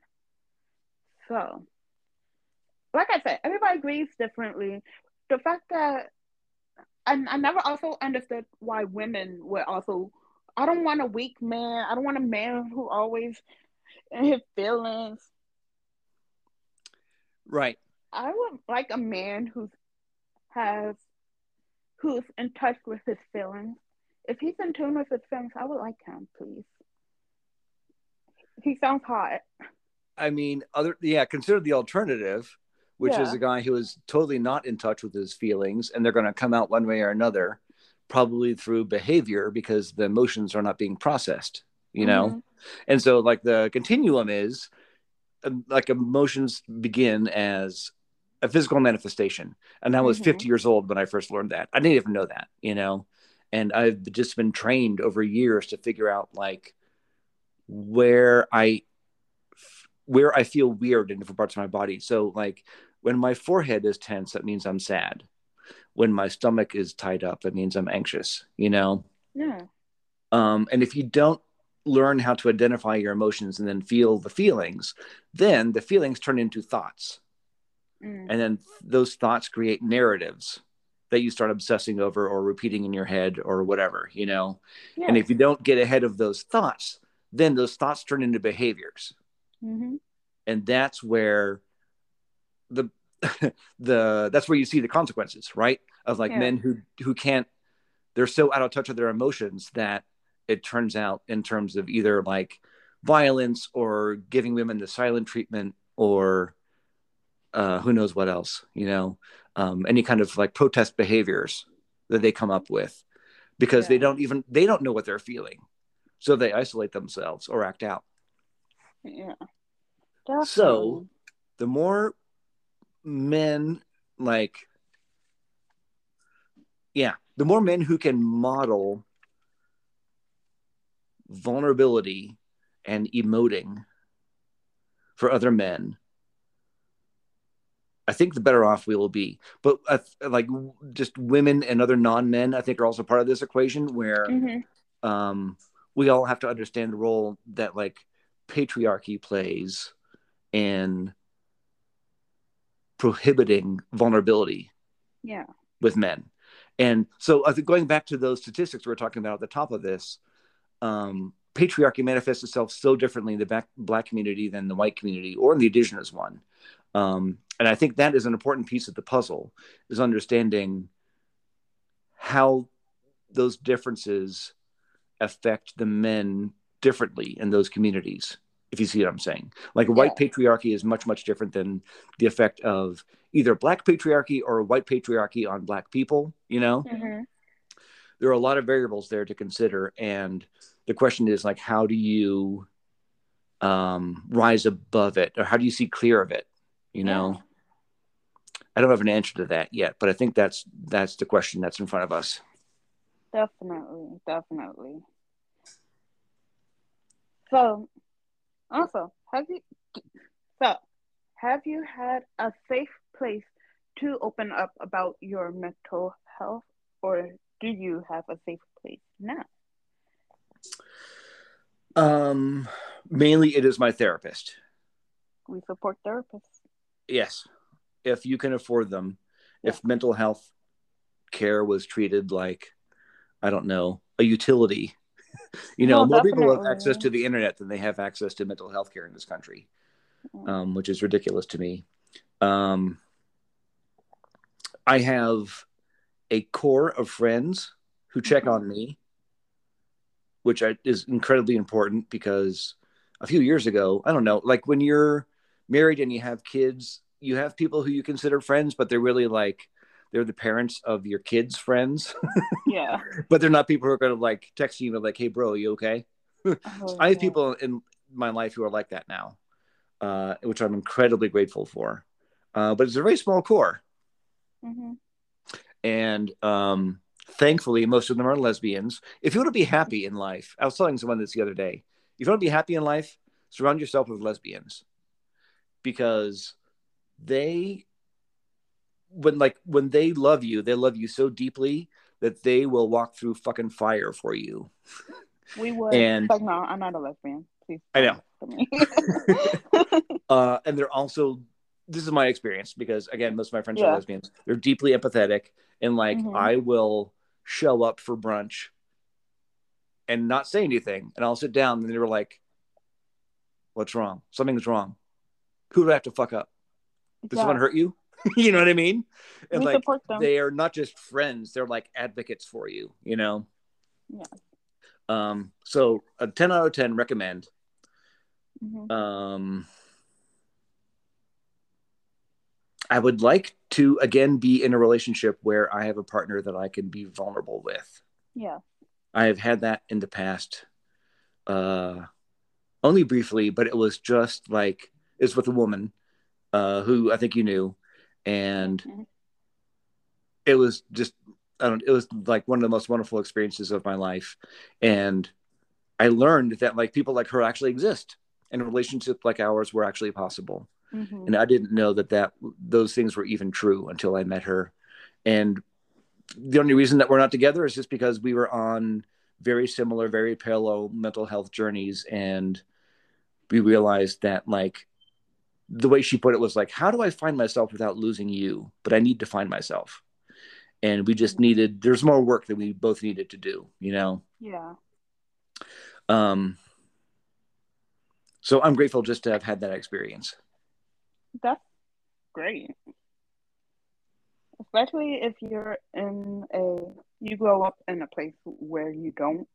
So, like I said, everybody agrees differently. The fact that I, I never also understood why women were also. I don't want a weak man. I don't want a man who always in his feelings. Right. I would like a man who has who's in touch with his feelings. If he's in tune with his feelings, I would like him, please. He sounds hot. I mean, other yeah, consider the alternative, which Yeah. is a guy who is totally not in touch with his feelings, and they're going to come out one way or another, probably through behavior because the emotions are not being processed. You know, Mhm. and so like the continuum is um, like emotions begin as a physical manifestation and i was Mhm. 50 years old when i first learned that i didn't even know that you know and i've just been trained over years to figure out like where i where i feel weird in different parts of my body so like when my forehead is tense that means i'm sad when my stomach is tied up that means i'm anxious you know Yeah. um, and if you don't learn how to identify your emotions and then feel the feelings, then the feelings turn into thoughts. Mm. And then those thoughts create narratives that you start obsessing over or repeating in your head or whatever, you know? Yeah. And if you don't get ahead of those thoughts, then those thoughts turn into behaviors. Mm-hmm. And that's where the the that's where you see the consequences, right? Of like Yeah. men who who can't they're so out of touch with their emotions that it turns out in terms of either like violence or giving women the silent treatment or uh, who knows what else, you know, um, any kind of like protest behaviors that they come up with because they don't even they don't know what they're feeling, so they isolate themselves or act out. Yeah. So the more men like yeah the more men who can model vulnerability and emoting for other men i think the better off we will be but uh, like just women and other non-men i think are also part of this equation where Mhm. um, we all have to understand the role that like patriarchy plays in prohibiting vulnerability Yeah. with men. And so I think going back to those statistics we were talking about at the top of this, um, patriarchy manifests itself so differently in the black, black community than the white community or in the indigenous one. Um, and I think that is an important piece of the puzzle is understanding how those differences affect the men differently in those communities if you see what i'm saying. Like white patriarchy is much much different than the effect of either black patriarchy or white patriarchy on black people you know? Hmm there are a lot of variables there to consider and the question is like how do you um, rise above it or how do you see clear of it you know? I don't have an answer to that yet but i think that's that's the question that's in front of us. Definitely. Definitely. So, also, have you so have you had a safe place to open up about your mental health, or do you have a safe place now? um mainly it is my therapist We support therapists. yes if you can afford them if mental health care was treated like i don't know a utility you know more people have access to the internet than they have access to mental health care in this country Mm. um, which is ridiculous to me. Um, i have a core of friends who check on me which I, is incredibly important because a few years ago i don't know like when you're married and you have kids you have people who you consider friends but they're really like they're the parents of your kids friends Yeah. but they're not people who are going to like text you and like hey bro you okay Oh, I have yeah. people in my life who are like that now, uh, which I'm incredibly grateful for. Uh, but it's a very small core, Mhm. and um, thankfully, most of them are lesbians. If you want to be happy in life, I was telling someone this the other day. If you want to be happy in life, surround yourself with lesbians, because they, when like when they love you, they love you so deeply that they will walk through fucking fire for you. We would. And- but no, I'm not a lesbian. Please. I know. listen to me. uh, and they're also this is my experience because again most of my friends Yeah. are lesbians they're deeply empathetic and like Mhm. i will show up for brunch and not say anything and i'll sit down and they were like what's wrong something's wrong who do i have to fuck up Does someone hurt you? you know what I mean? And we like they are not just friends; they're like advocates for you. You know. Yeah. Um. So a ten out of ten recommend. Mhm. Um. I would like to again be in a relationship where I have a partner that I can be vulnerable with. Yeah. I have had that in the past, uh, only briefly, but it was just like it's with a woman uh, who I think you knew, and Mhm. it was just I don't. It was like one of the most wonderful experiences of my life, and I learned that like people like her actually exist, and relationships like ours were actually possible Mhm. and I didn't know that that those things were even true until I met her. And the only reason that we're not together is just because we were on very similar, very parallel mental health journeys, and we realized that like the way she put it was like, how do I find myself without losing you? But I need to find myself. And we just needed there's more work that we both needed to do, you know. Yeah. Um so I'm grateful just to have had that experience. That's great. Especially if you're in a you grow up in a place where you don't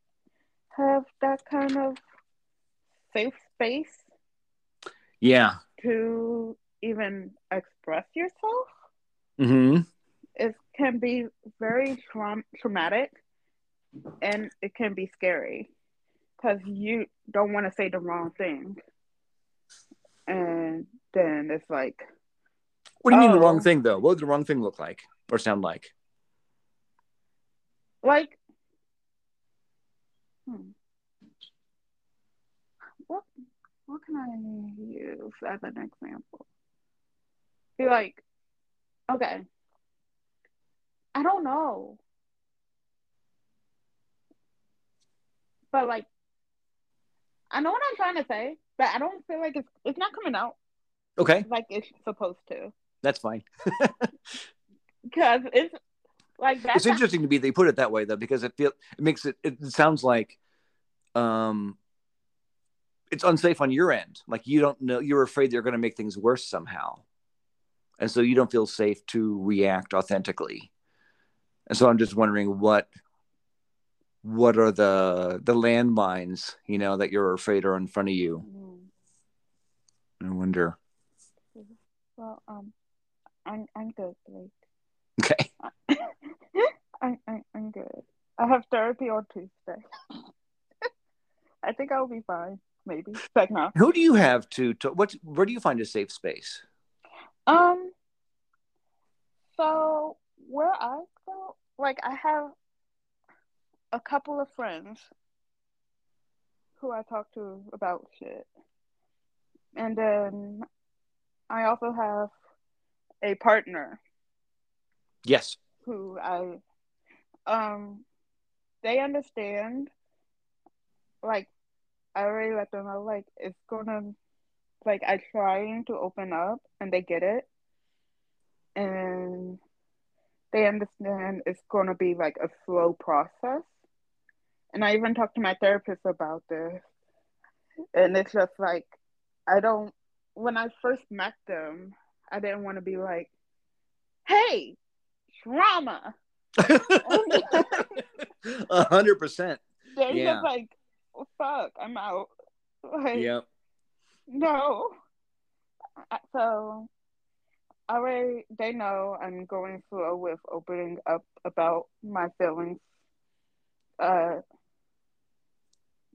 have that kind of safe space Yeah. to even express yourself. Mm-hmm. It can be very traum- traumatic and it can be scary because you don't want to say the wrong thing. And then it's like, What do you mean the wrong Oh. thing though? What would the wrong thing look like or sound like? like hmm. what what can I use as an example? Be like, okay, I don't know, but like, I know what I'm trying to say, but I don't feel like it's it's not coming out Okay, like it's supposed to that's fine. because it's like that's it's interesting to me they put it that way though because it feel it makes it it sounds like um it's unsafe on your end. Like you don't know you're afraid they're going to make things worse somehow. And so you don't feel safe to react authentically. And so I'm just wondering what what are the the landmines, you know, that you're afraid are in front of you. Mm. I wonder. Well, um, I'm I'm good, Blake. Okay. I, I I'm good. I have therapy on Tuesday. I think I'll be fine. Maybe. Like no. Who do you have to, to what where do you find a safe space? Um. So where I go, like I have a couple of friends who I talk to about shit, and then I also have a partner Yes. who I um they understand like I already let them know like it's gonna like I trying to open up and they get it and they understand it's gonna be like a slow process and I even talked to my therapist about this and it's just like I don't when I first met them I didn't want to be like hey trauma A hundred percent. They're Yeah. just like, fuck, I'm out. Like, Yep. no. So, already, they know I'm going slow with opening up about my feelings. Uh,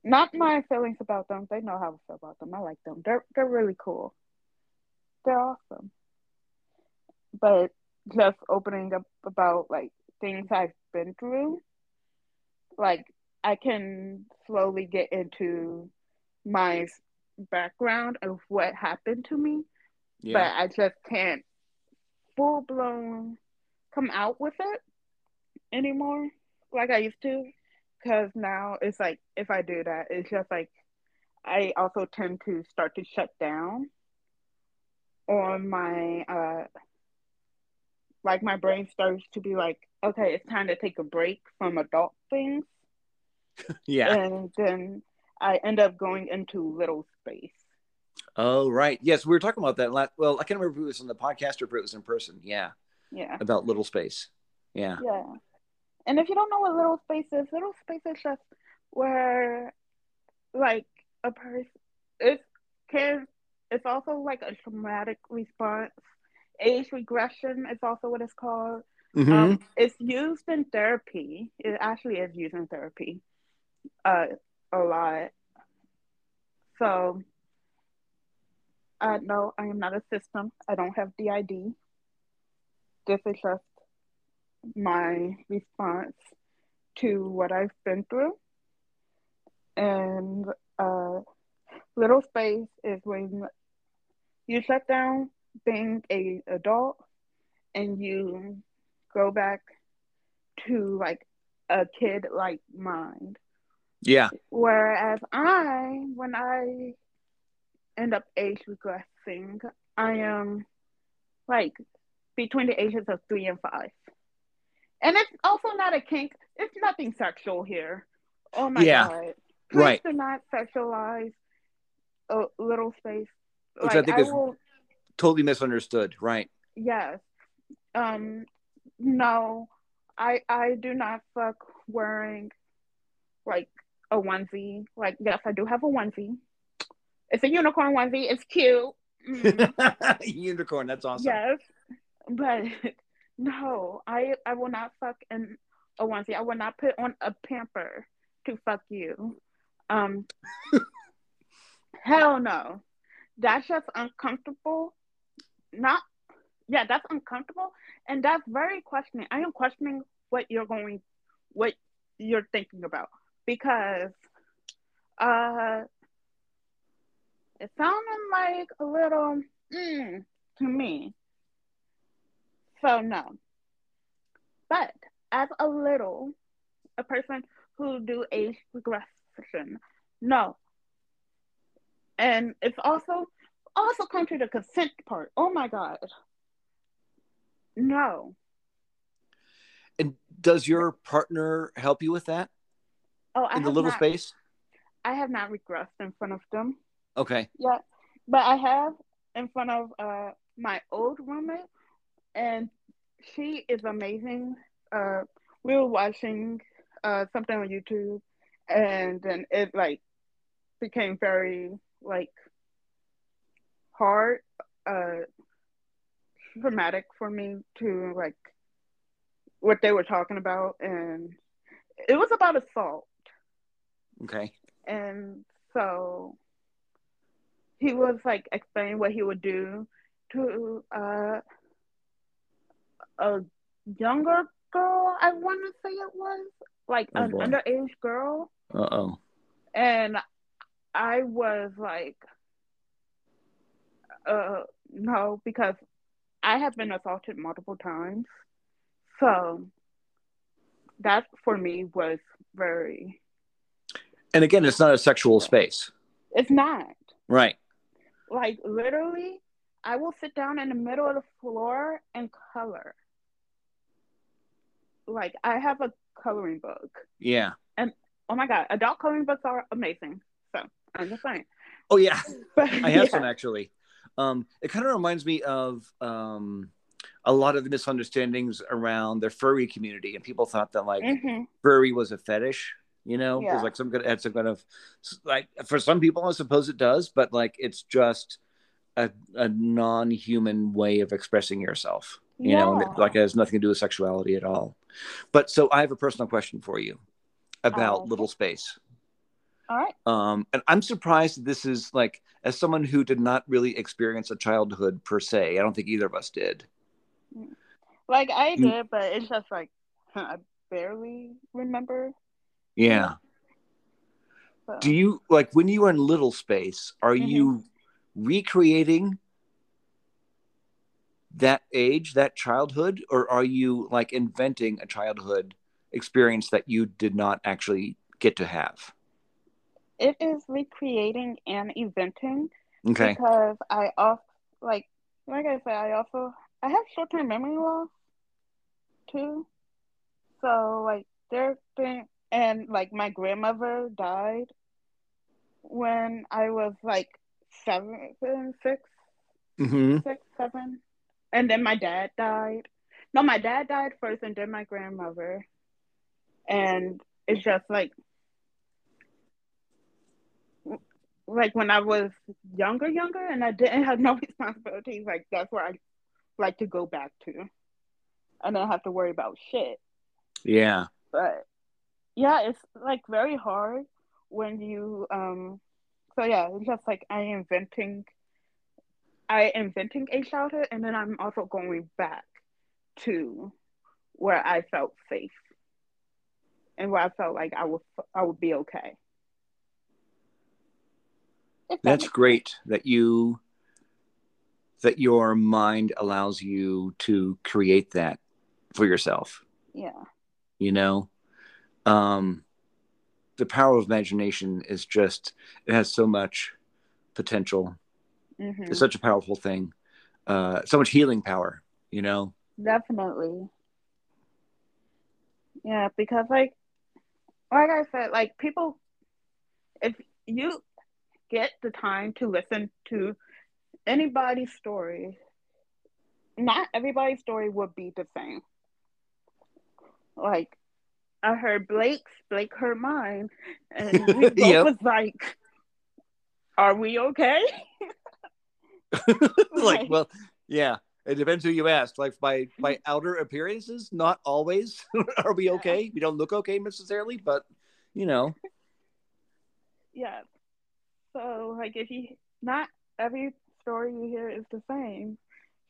not my feelings about them. They know how I feel about them. I like them. They're they're really cool. They're awesome. But just opening up about like things I've been through, like I can slowly get into my background of what happened to me, but I just can't full blown come out with it anymore like I used to. Because now it's like if I do that, it's just like I also tend to start to shut down on my uh like my brain starts to be like, okay, it's time to take a break from adult things Yeah. and then I end up going into little space. Oh right, yes, we were talking about that. Last, well, I can't remember if it was on the podcast or if it was in person. Yeah, Yeah. about little space. Yeah. Yeah. And if you don't know what little space is, little space is just where like a person it can it's also like a traumatic response. Age regression is also what it's called. Mhm. Um, it's used in therapy. It actually is used in therapy uh, a lot. So, uh, no, I am not a system. I don't have DID. This is just my response to what I've been through. And uh, little space is when you shut down being a adult and you go back to like a kid like mind. Yeah. Whereas I, when I end up age regressing, I am like between the ages of three and five. And it's also not a kink. It's nothing sexual here. Oh my Yeah, god! Please right. do not sexualize a little space. Which I think I is- will. Totally misunderstood. Right. Yes. Um. No, I I do not fuck wearing like a onesie. Like yes, I do have a onesie. It's a unicorn onesie. It's cute. Mm, Unicorn. That's awesome. Yes, but no, I I will not fuck in a onesie. I will not put on a pamper to fuck you. Um. hell no. That's just uncomfortable. Not yeah, that's uncomfortable and that's very questioning. I am questioning what you're going what you're thinking about because uh it sounded like a little mm, to me. So no. But as a little a person who do age regression, no. And it's also also come to the consent part. Oh my god. No. And does your partner help you with that Oh, I in the little not, space? I have not regressed in front of them. Okay. Yeah, but I have in front of uh my old roommate, and she is amazing. Uh, we were watching uh something on YouTube, and then it like became very like hard, uh, traumatic for me to like what they were talking about, and it was about assault. Okay. and so he was like explaining what he would do to uh, a younger girl. I want to say it was like Oh, an boy. underage girl, Uh oh. and I was like, uh, no, because I have been assaulted multiple times, so that for me was very. And again, it's not a sexual space. It's not. Right. like literally i will sit down in the middle of the floor and color like i have a coloring book Yeah. And oh my god adult coloring books are amazing so i'm just saying Oh yeah. but I have yeah. some actually. Um, it kind of reminds me of um, a lot of the misunderstandings around the furry community, and people thought that like Mhm. furry was a fetish. You know, Yeah. like some kind had some kind of like for some people, I suppose it does, but like it's just a, a non-human way of expressing yourself. You know, and it, like it has nothing to do with sexuality at all. But so I have a personal question for you about Okay. little space. all right Um, and I'm surprised this is like, as someone who did not really experience a childhood per se, I don't think either of us did. like i did but it's just like i barely remember Yeah. so. Do you like when you are in little space, are Mhm. you recreating that age, that childhood, or are you like inventing a childhood experience that you did not actually get to have? it is recreating and inventing Okay. because I also like like I said, I also I have short term memory loss too. So like there's been and like my grandmother died when I was like seven, six, Mm-hmm. six, seven, and then my dad died. No, my dad died first, and then my grandmother. And it's just like, like when I was younger, younger, and I didn't have no responsibilities. Like that's where I like to go back to. And I don't have to worry about shit. Yeah. But yeah, it's like very hard when you um. So yeah, it's just like I inventing. I inventing a childhood, and then I'm also going back to where I felt safe and where I felt like I would I would be okay. That That's great that you that your mind allows you to create that for yourself. yeah. you know um the power of imagination is just it has so much potential hmm it's such a powerful thing uh so much healing power you know Definitely. Yeah, because like like I said, like people if you get the time to listen to anybody's story, not everybody's story would be the same. Like I heard Blake's, Blake heard mine, and we both Yep. was like, Are we okay? like well yeah it depends who you ask like by by outer appearances not always are we okay we don't look okay necessarily but you know Yeah. So like if you not every story you hear is the same.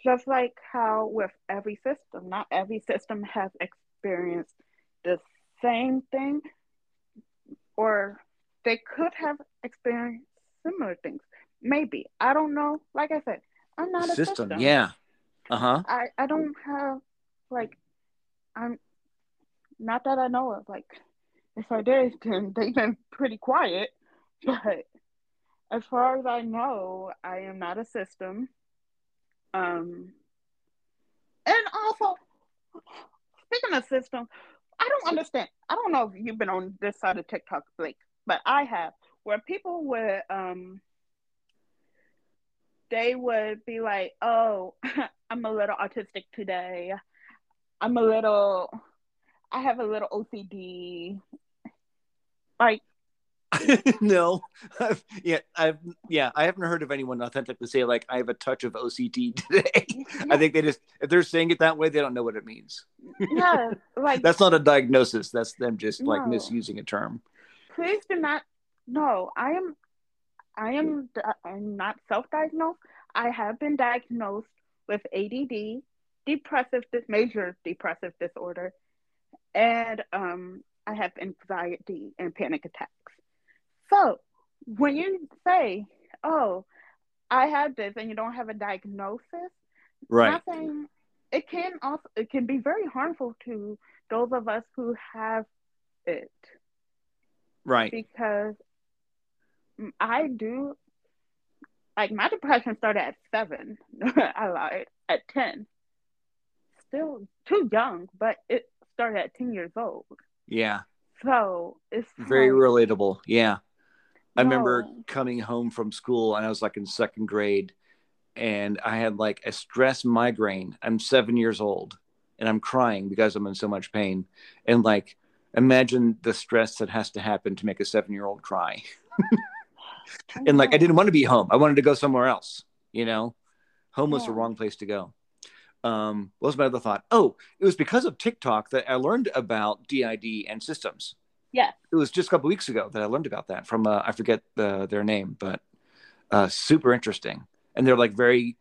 Just like how with every system, not every system has experienced the same thing or they could have experienced similar things. Maybe. I don't know. Like I said, I'm not a system, system. yeah uh-huh I, I don't have like I'm not that I know of. Like if I did, then they've been pretty quiet. But as far as I know, I am not a system. Um, and also speaking of system, I don't understand. I don't know if you've been on this side of TikTok, Blake, but I have, where people would um they would be like, "Oh, I'm a little autistic today. I'm a little, I have a little OCD." Like, no I've, yeah i've yeah i haven't heard of anyone authentically say like i have a touch of ocd today i think they just if they're saying it that way they don't know what it means yeah, like that's not a diagnosis that's them just like No. misusing a term please do not. No, I am, I am, I'm not self-diagnosed. I have been diagnosed with ADD, depressive, major depressive disorder, and um, I have anxiety and panic attacks. So when you say, "Oh, I have this," and you don't have a diagnosis, right not saying it can also it can be very harmful to those of us who have it right because mm, I do like my depression started at seven. I lied at ten. Still too young, but it started at ten years old. yeah So it's very like, relatable yeah i remember coming home from school and i was like in second grade and i had like a stress migraine. I'm seven years old and i'm crying because i'm in so much pain. And like imagine the stress that has to happen to make a seven year old cry and like i didn't want to be home. I wanted to go somewhere else you know? Home was the wrong place to go. Um what was my other thought? Oh it was because of tiktok that i learned about DID and systems Yeah. it was just a couple weeks ago that i learned about that from uh, i forget the, their name but uh super interesting and they're like very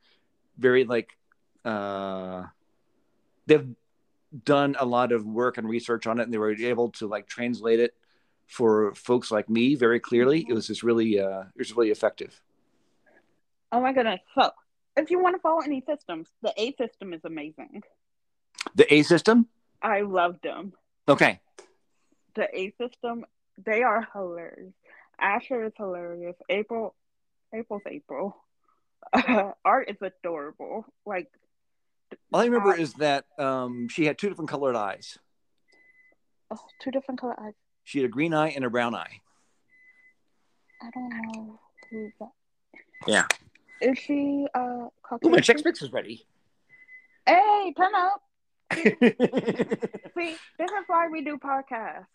very like uh they've done a lot of work and research on it and they were able to like translate it for folks like me very clearly it was just really uh it was really effective Oh my goodness. So if you want to follow any systems, the A system is amazing. the a system I love them. okay The A system, they are hilarious. Asher is hilarious. April, April's April. Art is adorable. Like all i remember I- is that um she had two different colored eyes oh, two different color eyes. she had a green eye and a brown eye I don't know who that. Yeah. Is she uh Oh, Caucasian? my Chex Mix is ready. Hey, turn up. See, this is why we do podcasts.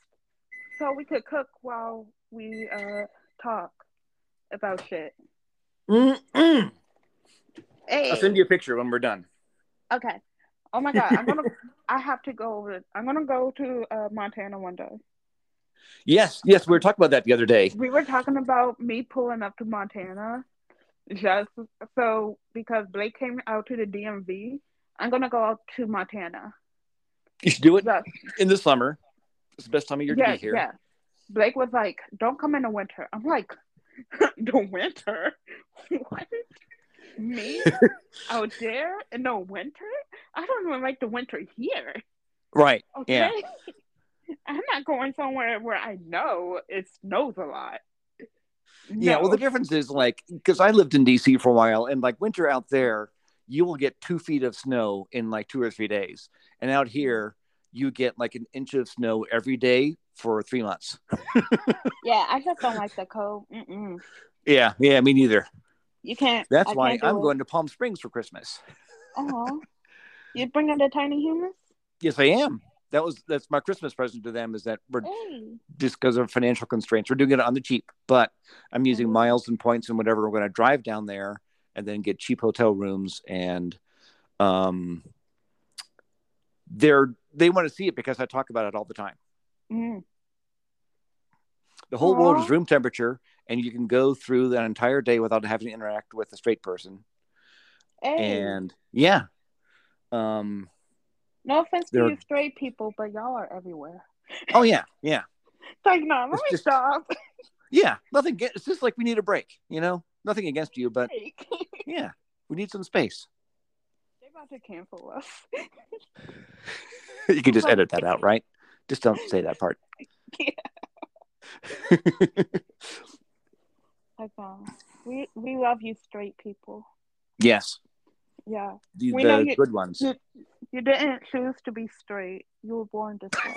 So we could cook while we uh talk about shit. Mm-mm. Hey. I'll send you a picture when we're done. Okay. Oh my god, I'm gonna. I have to go over. I'm gonna go to uh, Montana one day. Yes, yes, we were talking about that the other day. We were talking about me pulling up to Montana, just so because Blake came out to the DMV. I'm gonna go out to Montana. You should do it Just- in the summer. It's the best time of year to be here. yeah. Blake was like, "Don't come in the winter." I'm like, "The winter? what? Me out there in the winter? I don't even like the winter here." Right. Okay. Yeah. I'm not going somewhere where I know it snows a lot. Yeah. Well, the difference is like because I lived in DC for a while, and like winter out there, you will get two feet of snow in like two or three days, and out mm. here you get like an inch of snow every day for three months. yeah, I just don't like the cold. Mm-mm. Yeah. Yeah. Me neither. You can't. That's I why can't I'm it. going to Palm Springs for Christmas. Oh, you bringing the tiny humans? Yes, I am. That was that's my Christmas present to them is that we're Hey, just because of financial constraints. We're doing it on the cheap, but I'm using Mhm. miles and points and whatever. We're going to drive down there and then get cheap hotel rooms and um they're they want to see it because I talk about it all the time. mm. The whole world is room temperature and you can go through that entire day without having to interact with a straight person. hey. And yeah. Um no offense to you straight people, but y'all are everywhere. oh yeah, yeah. It's like, no, let It's me just- stop. Yeah, nothing it's just like we need a break, you know? Nothing against you, but yeah, we need some space. About to cancel us. you can just edit that out, right? Just don't say that part. Like, um, we we love you, straight people. yes, Yeah, the, We know you- good ones. you you didn't choose to be straight. You were born this way.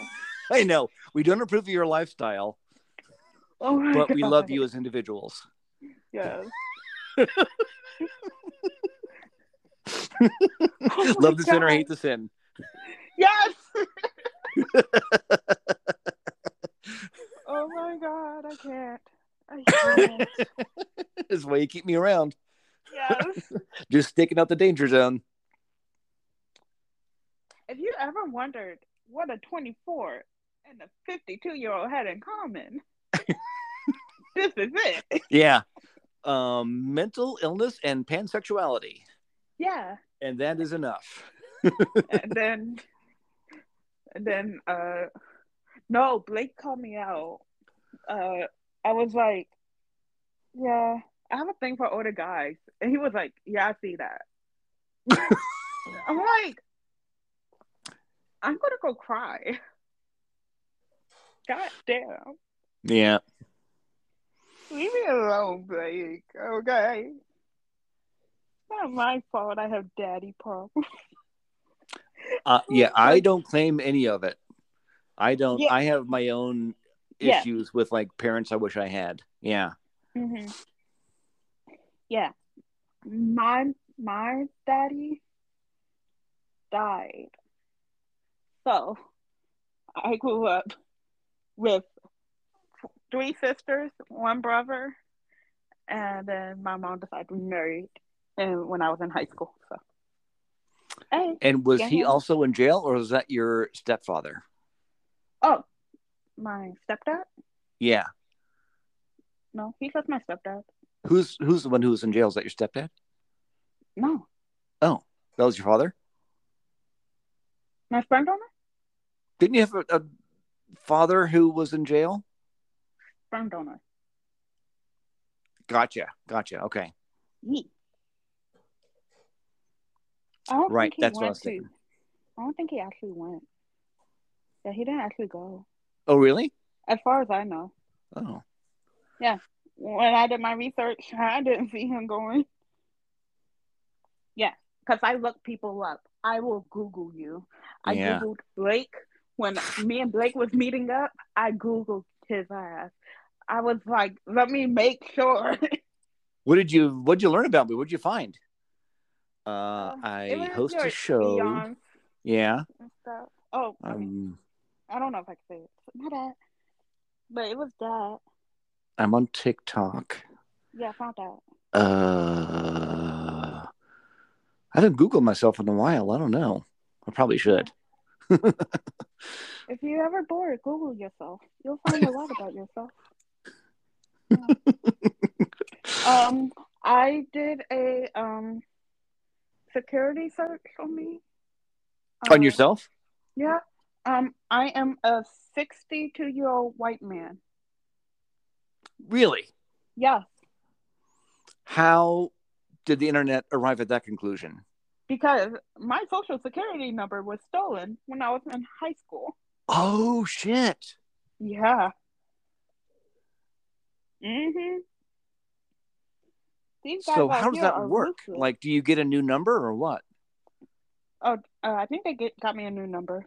I know we don't approve of your lifestyle, Oh but we love you as individuals. Yes. Oh love the sinner, God. hate the sin. Yes. oh my god, I can't. I can't. That's why you keep me around. yes. Just sticking out the danger zone. If you ever wondered what a 24 and a 52 year old had in common, this is it. Yeah. Um, mental illness and pansexuality, Yeah. and that is enough. And then, and then, uh, no, Blake called me out. Uh, I was like, yeah, I have a thing for older guys. And he was like, yeah, I see that. I'm like, I'm gonna go cry. God damn. Yeah. Leave me alone, Blake. Okay. Not my fault I have daddy problems. Uh, yeah, I don't claim any of it. I don't. Yeah. I have my own Yeah. issues with like parents. I wish I had. Yeah. hmm Yeah. My my daddy died. So I grew up with three sisters, one brother, and then my mom decided to be married and when I was in high school. So hey. And was he Yeah. also in jail, or was that your stepfather? Oh, my stepdad? Yeah. No, he's just my stepdad. Who's who's the one who was in jail? Is that your stepdad? No. Oh, that was your father. My sperm donor? Didn't you have a, a father who was in jail? Sperm donor. Gotcha. Gotcha. Okay. Yee. I don't Right, think he that's what I went was to. thinking. I don't think he actually went. Yeah, he didn't actually go. Oh, really? As far as I know. Oh. Yeah. When I did my research, I didn't see him going. Yeah, because I look people up. I will Google you. I Yeah. Googled Blake. When me and Blake was meeting up, I Googled his ass. I was like, let me make sure. What did you What did you learn about me? What did you find? Uh, Um, I host a show. Beyonce Yeah. Oh, I, mean, Um, I don't know if I can say it. Not that, but it was that. I'm on TikTok. Yeah, I found out. Uh, I haven't Googled myself in a while. I don't know. I probably should. If you're ever bored, Google yourself. You'll find a lot about yourself. Yeah. um, I did a um security search on me. on Uh, yourself? Yeah. Um, I am a 62 year old white man. Really? Yeah. How did the internet arrive at that conclusion? because my social security number was stolen when I was in high school. Oh shit! Yeah. Mhm. These guys So how does that work? ruthless. Like, do you get a new number or what? oh, uh, I think they get got me a new number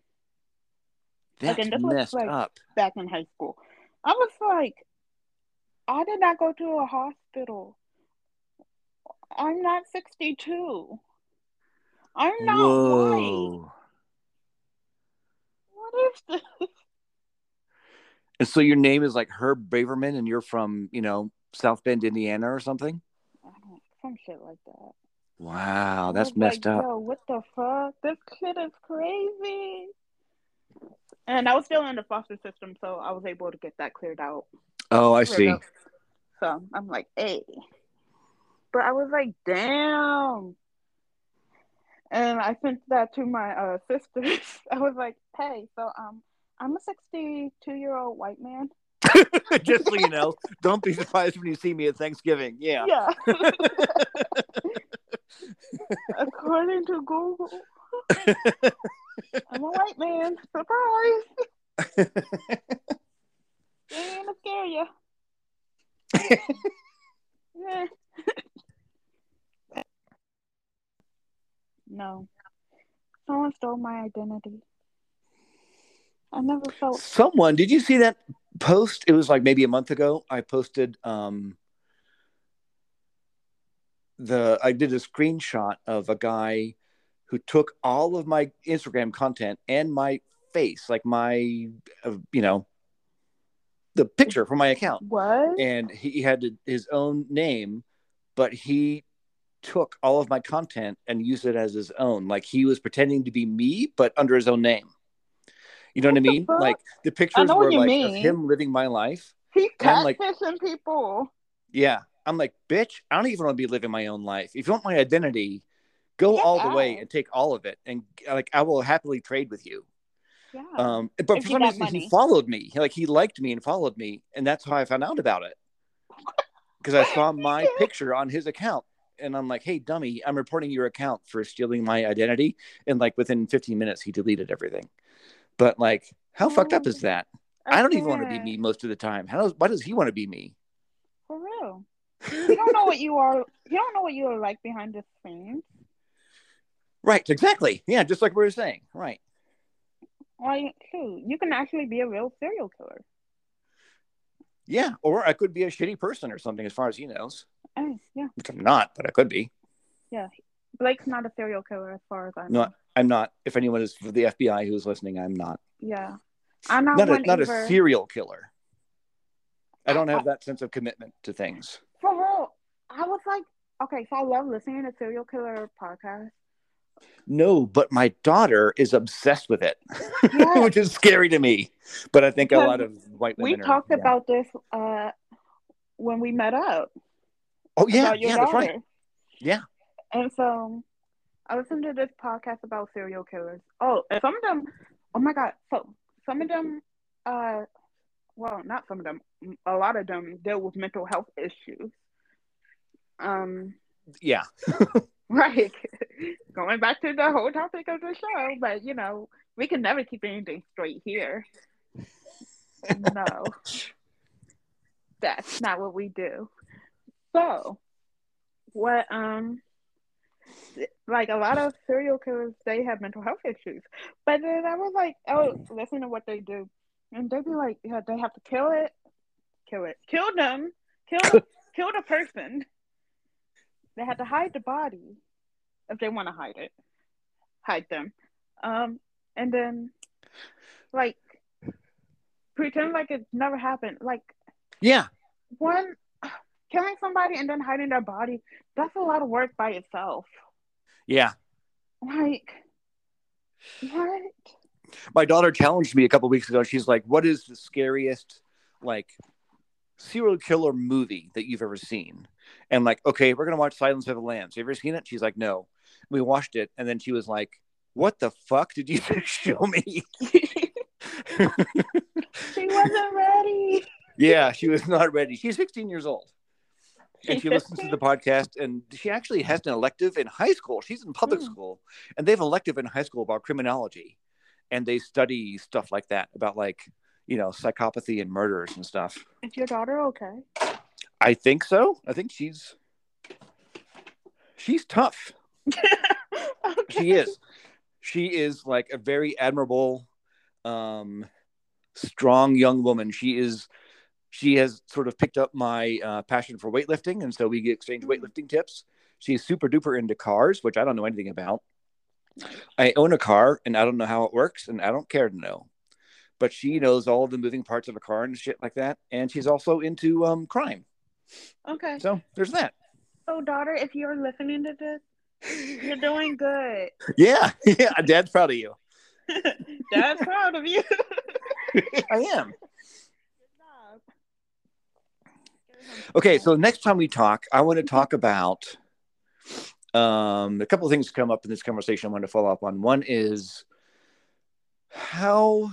That's Again, this was messed like- up. back in high school. I was like, I did not go to a hospital. I'm not 62. I'm not white. Whoa! What is this? And so your name is like Herb Braverman, and you're from you know South Bend, Indiana, or something. Some shit like that. Wow, that's messed like, up. Yo, what the fuck? This kid is crazy. And I was still in the foster system, so I was able to get that cleared out. Oh, I cleared see. up. So I'm like, hey. But I was like, damn. And I sent that to my uh, sisters. I was like, hey, so um, I'm a 62 year old white man. Just so you know, don't be surprised when you see me at Thanksgiving. Yeah. Yeah. According to Google, I'm a white man. Surprise. Ain't gonna scare you. yeah. no. Someone stole my identity. I never felt Someone, did you see that post? It was like maybe a month ago. I posted um the I did a screenshot of a guy who took all of my Instagram content and my face, like my uh, you know the picture from my account. what? and he had his own name, but he took all of my content and used it as his own. Like he was pretending to be me, but under his own name. You know what, I mean? Like the pictures were like mean. of him living my life. He's I'm like- catfishing people. Yeah. I'm like, bitch, I don't even want to be living my own life. If you want my identity, go Get all the way and take all of it. And like I will happily trade with you. Yeah. Um, but If for some reason, he followed me. Like he liked me and followed me, and that's how I found out about it. Because I saw my Yeah. picture on his account, and I'm like, "Hey, dummy, I'm reporting your account for stealing my identity." And like within 15 minutes, he deleted everything. But like, how fucked up is Oh, that? I don't even want to be me most of the time. How does why does he want to be me? For real. You don't know what you are. You don't know what you are like behind the scenes. right, exactly. Yeah, just like we were saying. Right. Like, shoot, you can actually be a real serial killer. Yeah, or I could be a shitty person or something, as far as he knows. Yeah. Which I'm not, but I could be. Yeah, Blake's not a serial killer as far as I No, know. I'm not. If anyone is for the FBI who's listening, I'm not. Yeah. I'm not, not a not either. a serial killer. I don't have that sense of commitment to things. For real. I was like, okay, so I love listening to serial killer podcasts. No, but my daughter is obsessed with it, Yeah. which is scary to me. But I think a lot of white We women. are- talked yeah. about this uh, when we met up. Oh yeah, yeah, daughter. that's right. Yeah. And so I listened to this podcast about serial killers. Oh, some of them, oh my God. So some of them, uh, well, not some of them, a lot of them deal with mental health issues. Um, Yeah. right. Going back to the whole topic of the show, but you know, we can never keep anything straight here. no. That's not what we do. So, what um like a lot of serial killers they have mental health issues. But then I was like, oh, listen to what they do. And they'd be like, yeah, they have to kill it, kill it, kill them, kill kill the person, they had to hide the body if they want to hide it, hide them, um, and then like pretend like it never happened. Like Yeah. one killing somebody and then hiding their body. That's a lot of work by itself. Yeah. Like what? My daughter challenged me a couple weeks ago. She's like, "What is the scariest like serial killer movie that you've ever seen?" And like, okay, we're gonna watch Silence of the Lambs. Have you ever seen it? She's like, "No." We watched it, and then she was like, "What the fuck did you show me?" She wasn't ready. yeah, she was not ready. She's 16 years old. And she listens to the podcast, and she actually has an elective in high school. She's in public Mm. school, and they have elective in high school about criminology, and they study stuff like that about like you know psychopathy and murders and stuff. Is your daughter okay? I think so. I think she's she's tough. She is. She is like a very admirable, um, strong young woman. She is. She has sort of picked up my uh, passion for weightlifting, and so we exchange weightlifting tips. She's super duper into cars, which I don't know anything about. I own a car, and I don't know how it works, and I don't care to know. But she knows all the moving parts of a car and shit like that, and she's also into um, crime. Okay. So there's that. Oh, daughter, if you're listening to this, you're doing good. Yeah, yeah. Dad's proud of you. Dad's proud of you. I am. Okay, so next time we talk, I want to talk about um, a couple of things come up in this conversation. I want to follow up on. One is how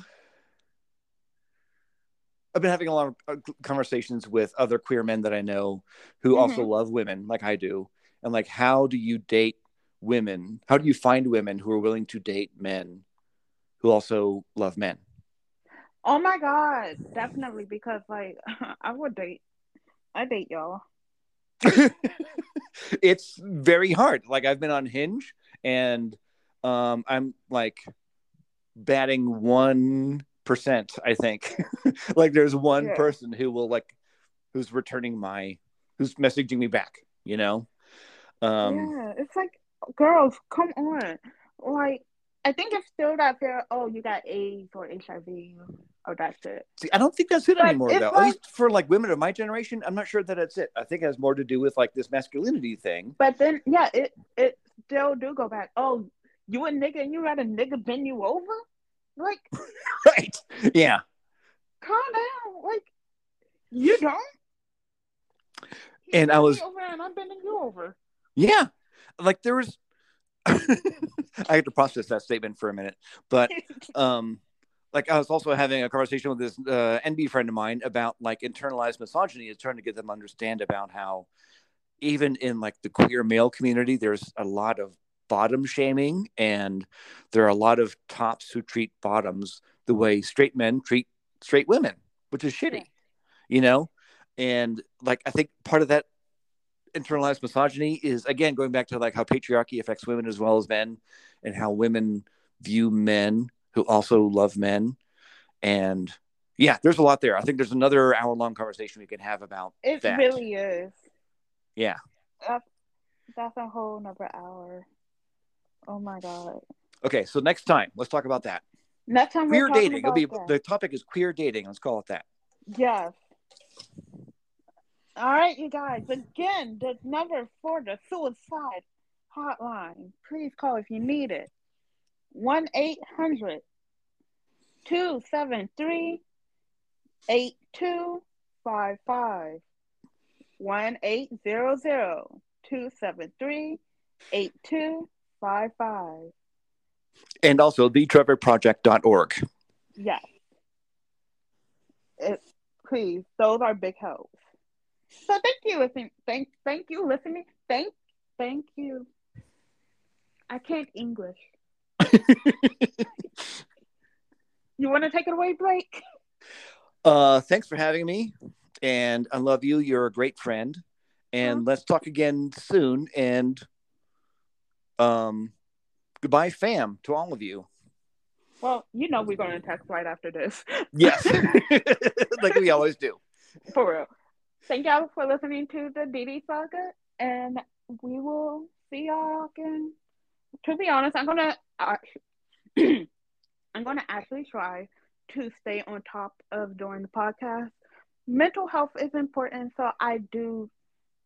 I've been having a lot of uh, conversations with other queer men that I know who also love women, like I do, and like how do you date women? How do you find women who are willing to date men who also love men? Oh my god, definitely because like I would date, I date y'all. it's very hard. Like I've been on Hinge and um I'm like batting one percent, I think. like there's one Yeah. person who will like who's returning my who's messaging me back, you know? Um yeah, it's like girls, come on. Like I think it's still that fear. Oh, you got AIDS or HIV. Oh, that's it. see, I don't think that's it But anymore though. At least for like women of my generation, I'm not sure that that's it. I think it has more to do with like this masculinity thing. But then, yeah, it it still do go back. Oh, you a nigga and you had a nigga bend you over? Like, right. Yeah. calm down. Like, you don't. He And I was- over and I'm bending you over. Yeah. Like there was I had to process that statement for a minute. But um like I was also having a conversation with this uh, NB friend of mine about like internalized misogyny is trying to get them to understand about how even in like the queer male community there's a lot of bottom shaming and there are a lot of tops who treat bottoms the way straight men treat straight women which is shitty you know? And like i think part of that internalized misogyny is again going back to like how patriarchy affects women as well as men and how women view men who also love men and yeah there's a lot there i think there's another hour long conversation we can have about It that really is. yeah That's, that's a whole another hour. Oh my god. okay so next time let's talk about that Next time queer dating it'll be about the topic is queer dating let's call it that that. Yes. All right, you guys. Again, the number for the suicide hotline. Please call if you need it. 1 800 273 8255. 1 800 273 8255. and also thetrevorproject.org Yes. It, please, those are big helps. So thank you listening. Thank thank you listening. Thank thank you. I can't English. You want to take it away, Blake? uh thanks for having me and i love you you're a great friend and Aw. let's talk again soon and um goodbye fam to all of you Well, you know we're going to text right after this. yes like we always do For real. Thank y'all for listening to the DeeDee Saga, and we will see y'all again. To be honest, I'm gonna uh, I'm gonna actually try to stay on top of doing the podcast. Mental health is important, so I do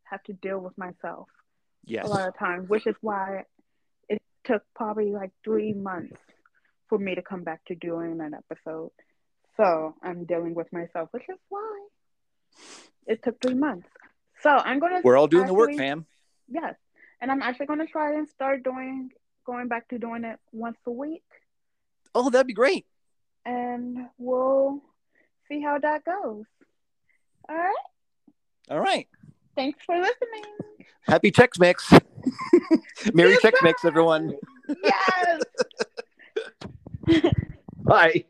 have to deal with myself Yes. a lot of times, which is why it took probably like three months for me to come back to doing an episode. So I'm dealing with myself, which is why it took three months. So I'm gonna. We're all doing the work, fam. Yes, and I'm actually gonna try and start doing going back to doing it once a week, Oh, that'd be great. and we'll see how that goes. All right. All right. Thanks for listening. Happy Chex Mix. Merry Chex Mix, everyone. Yes. Bye.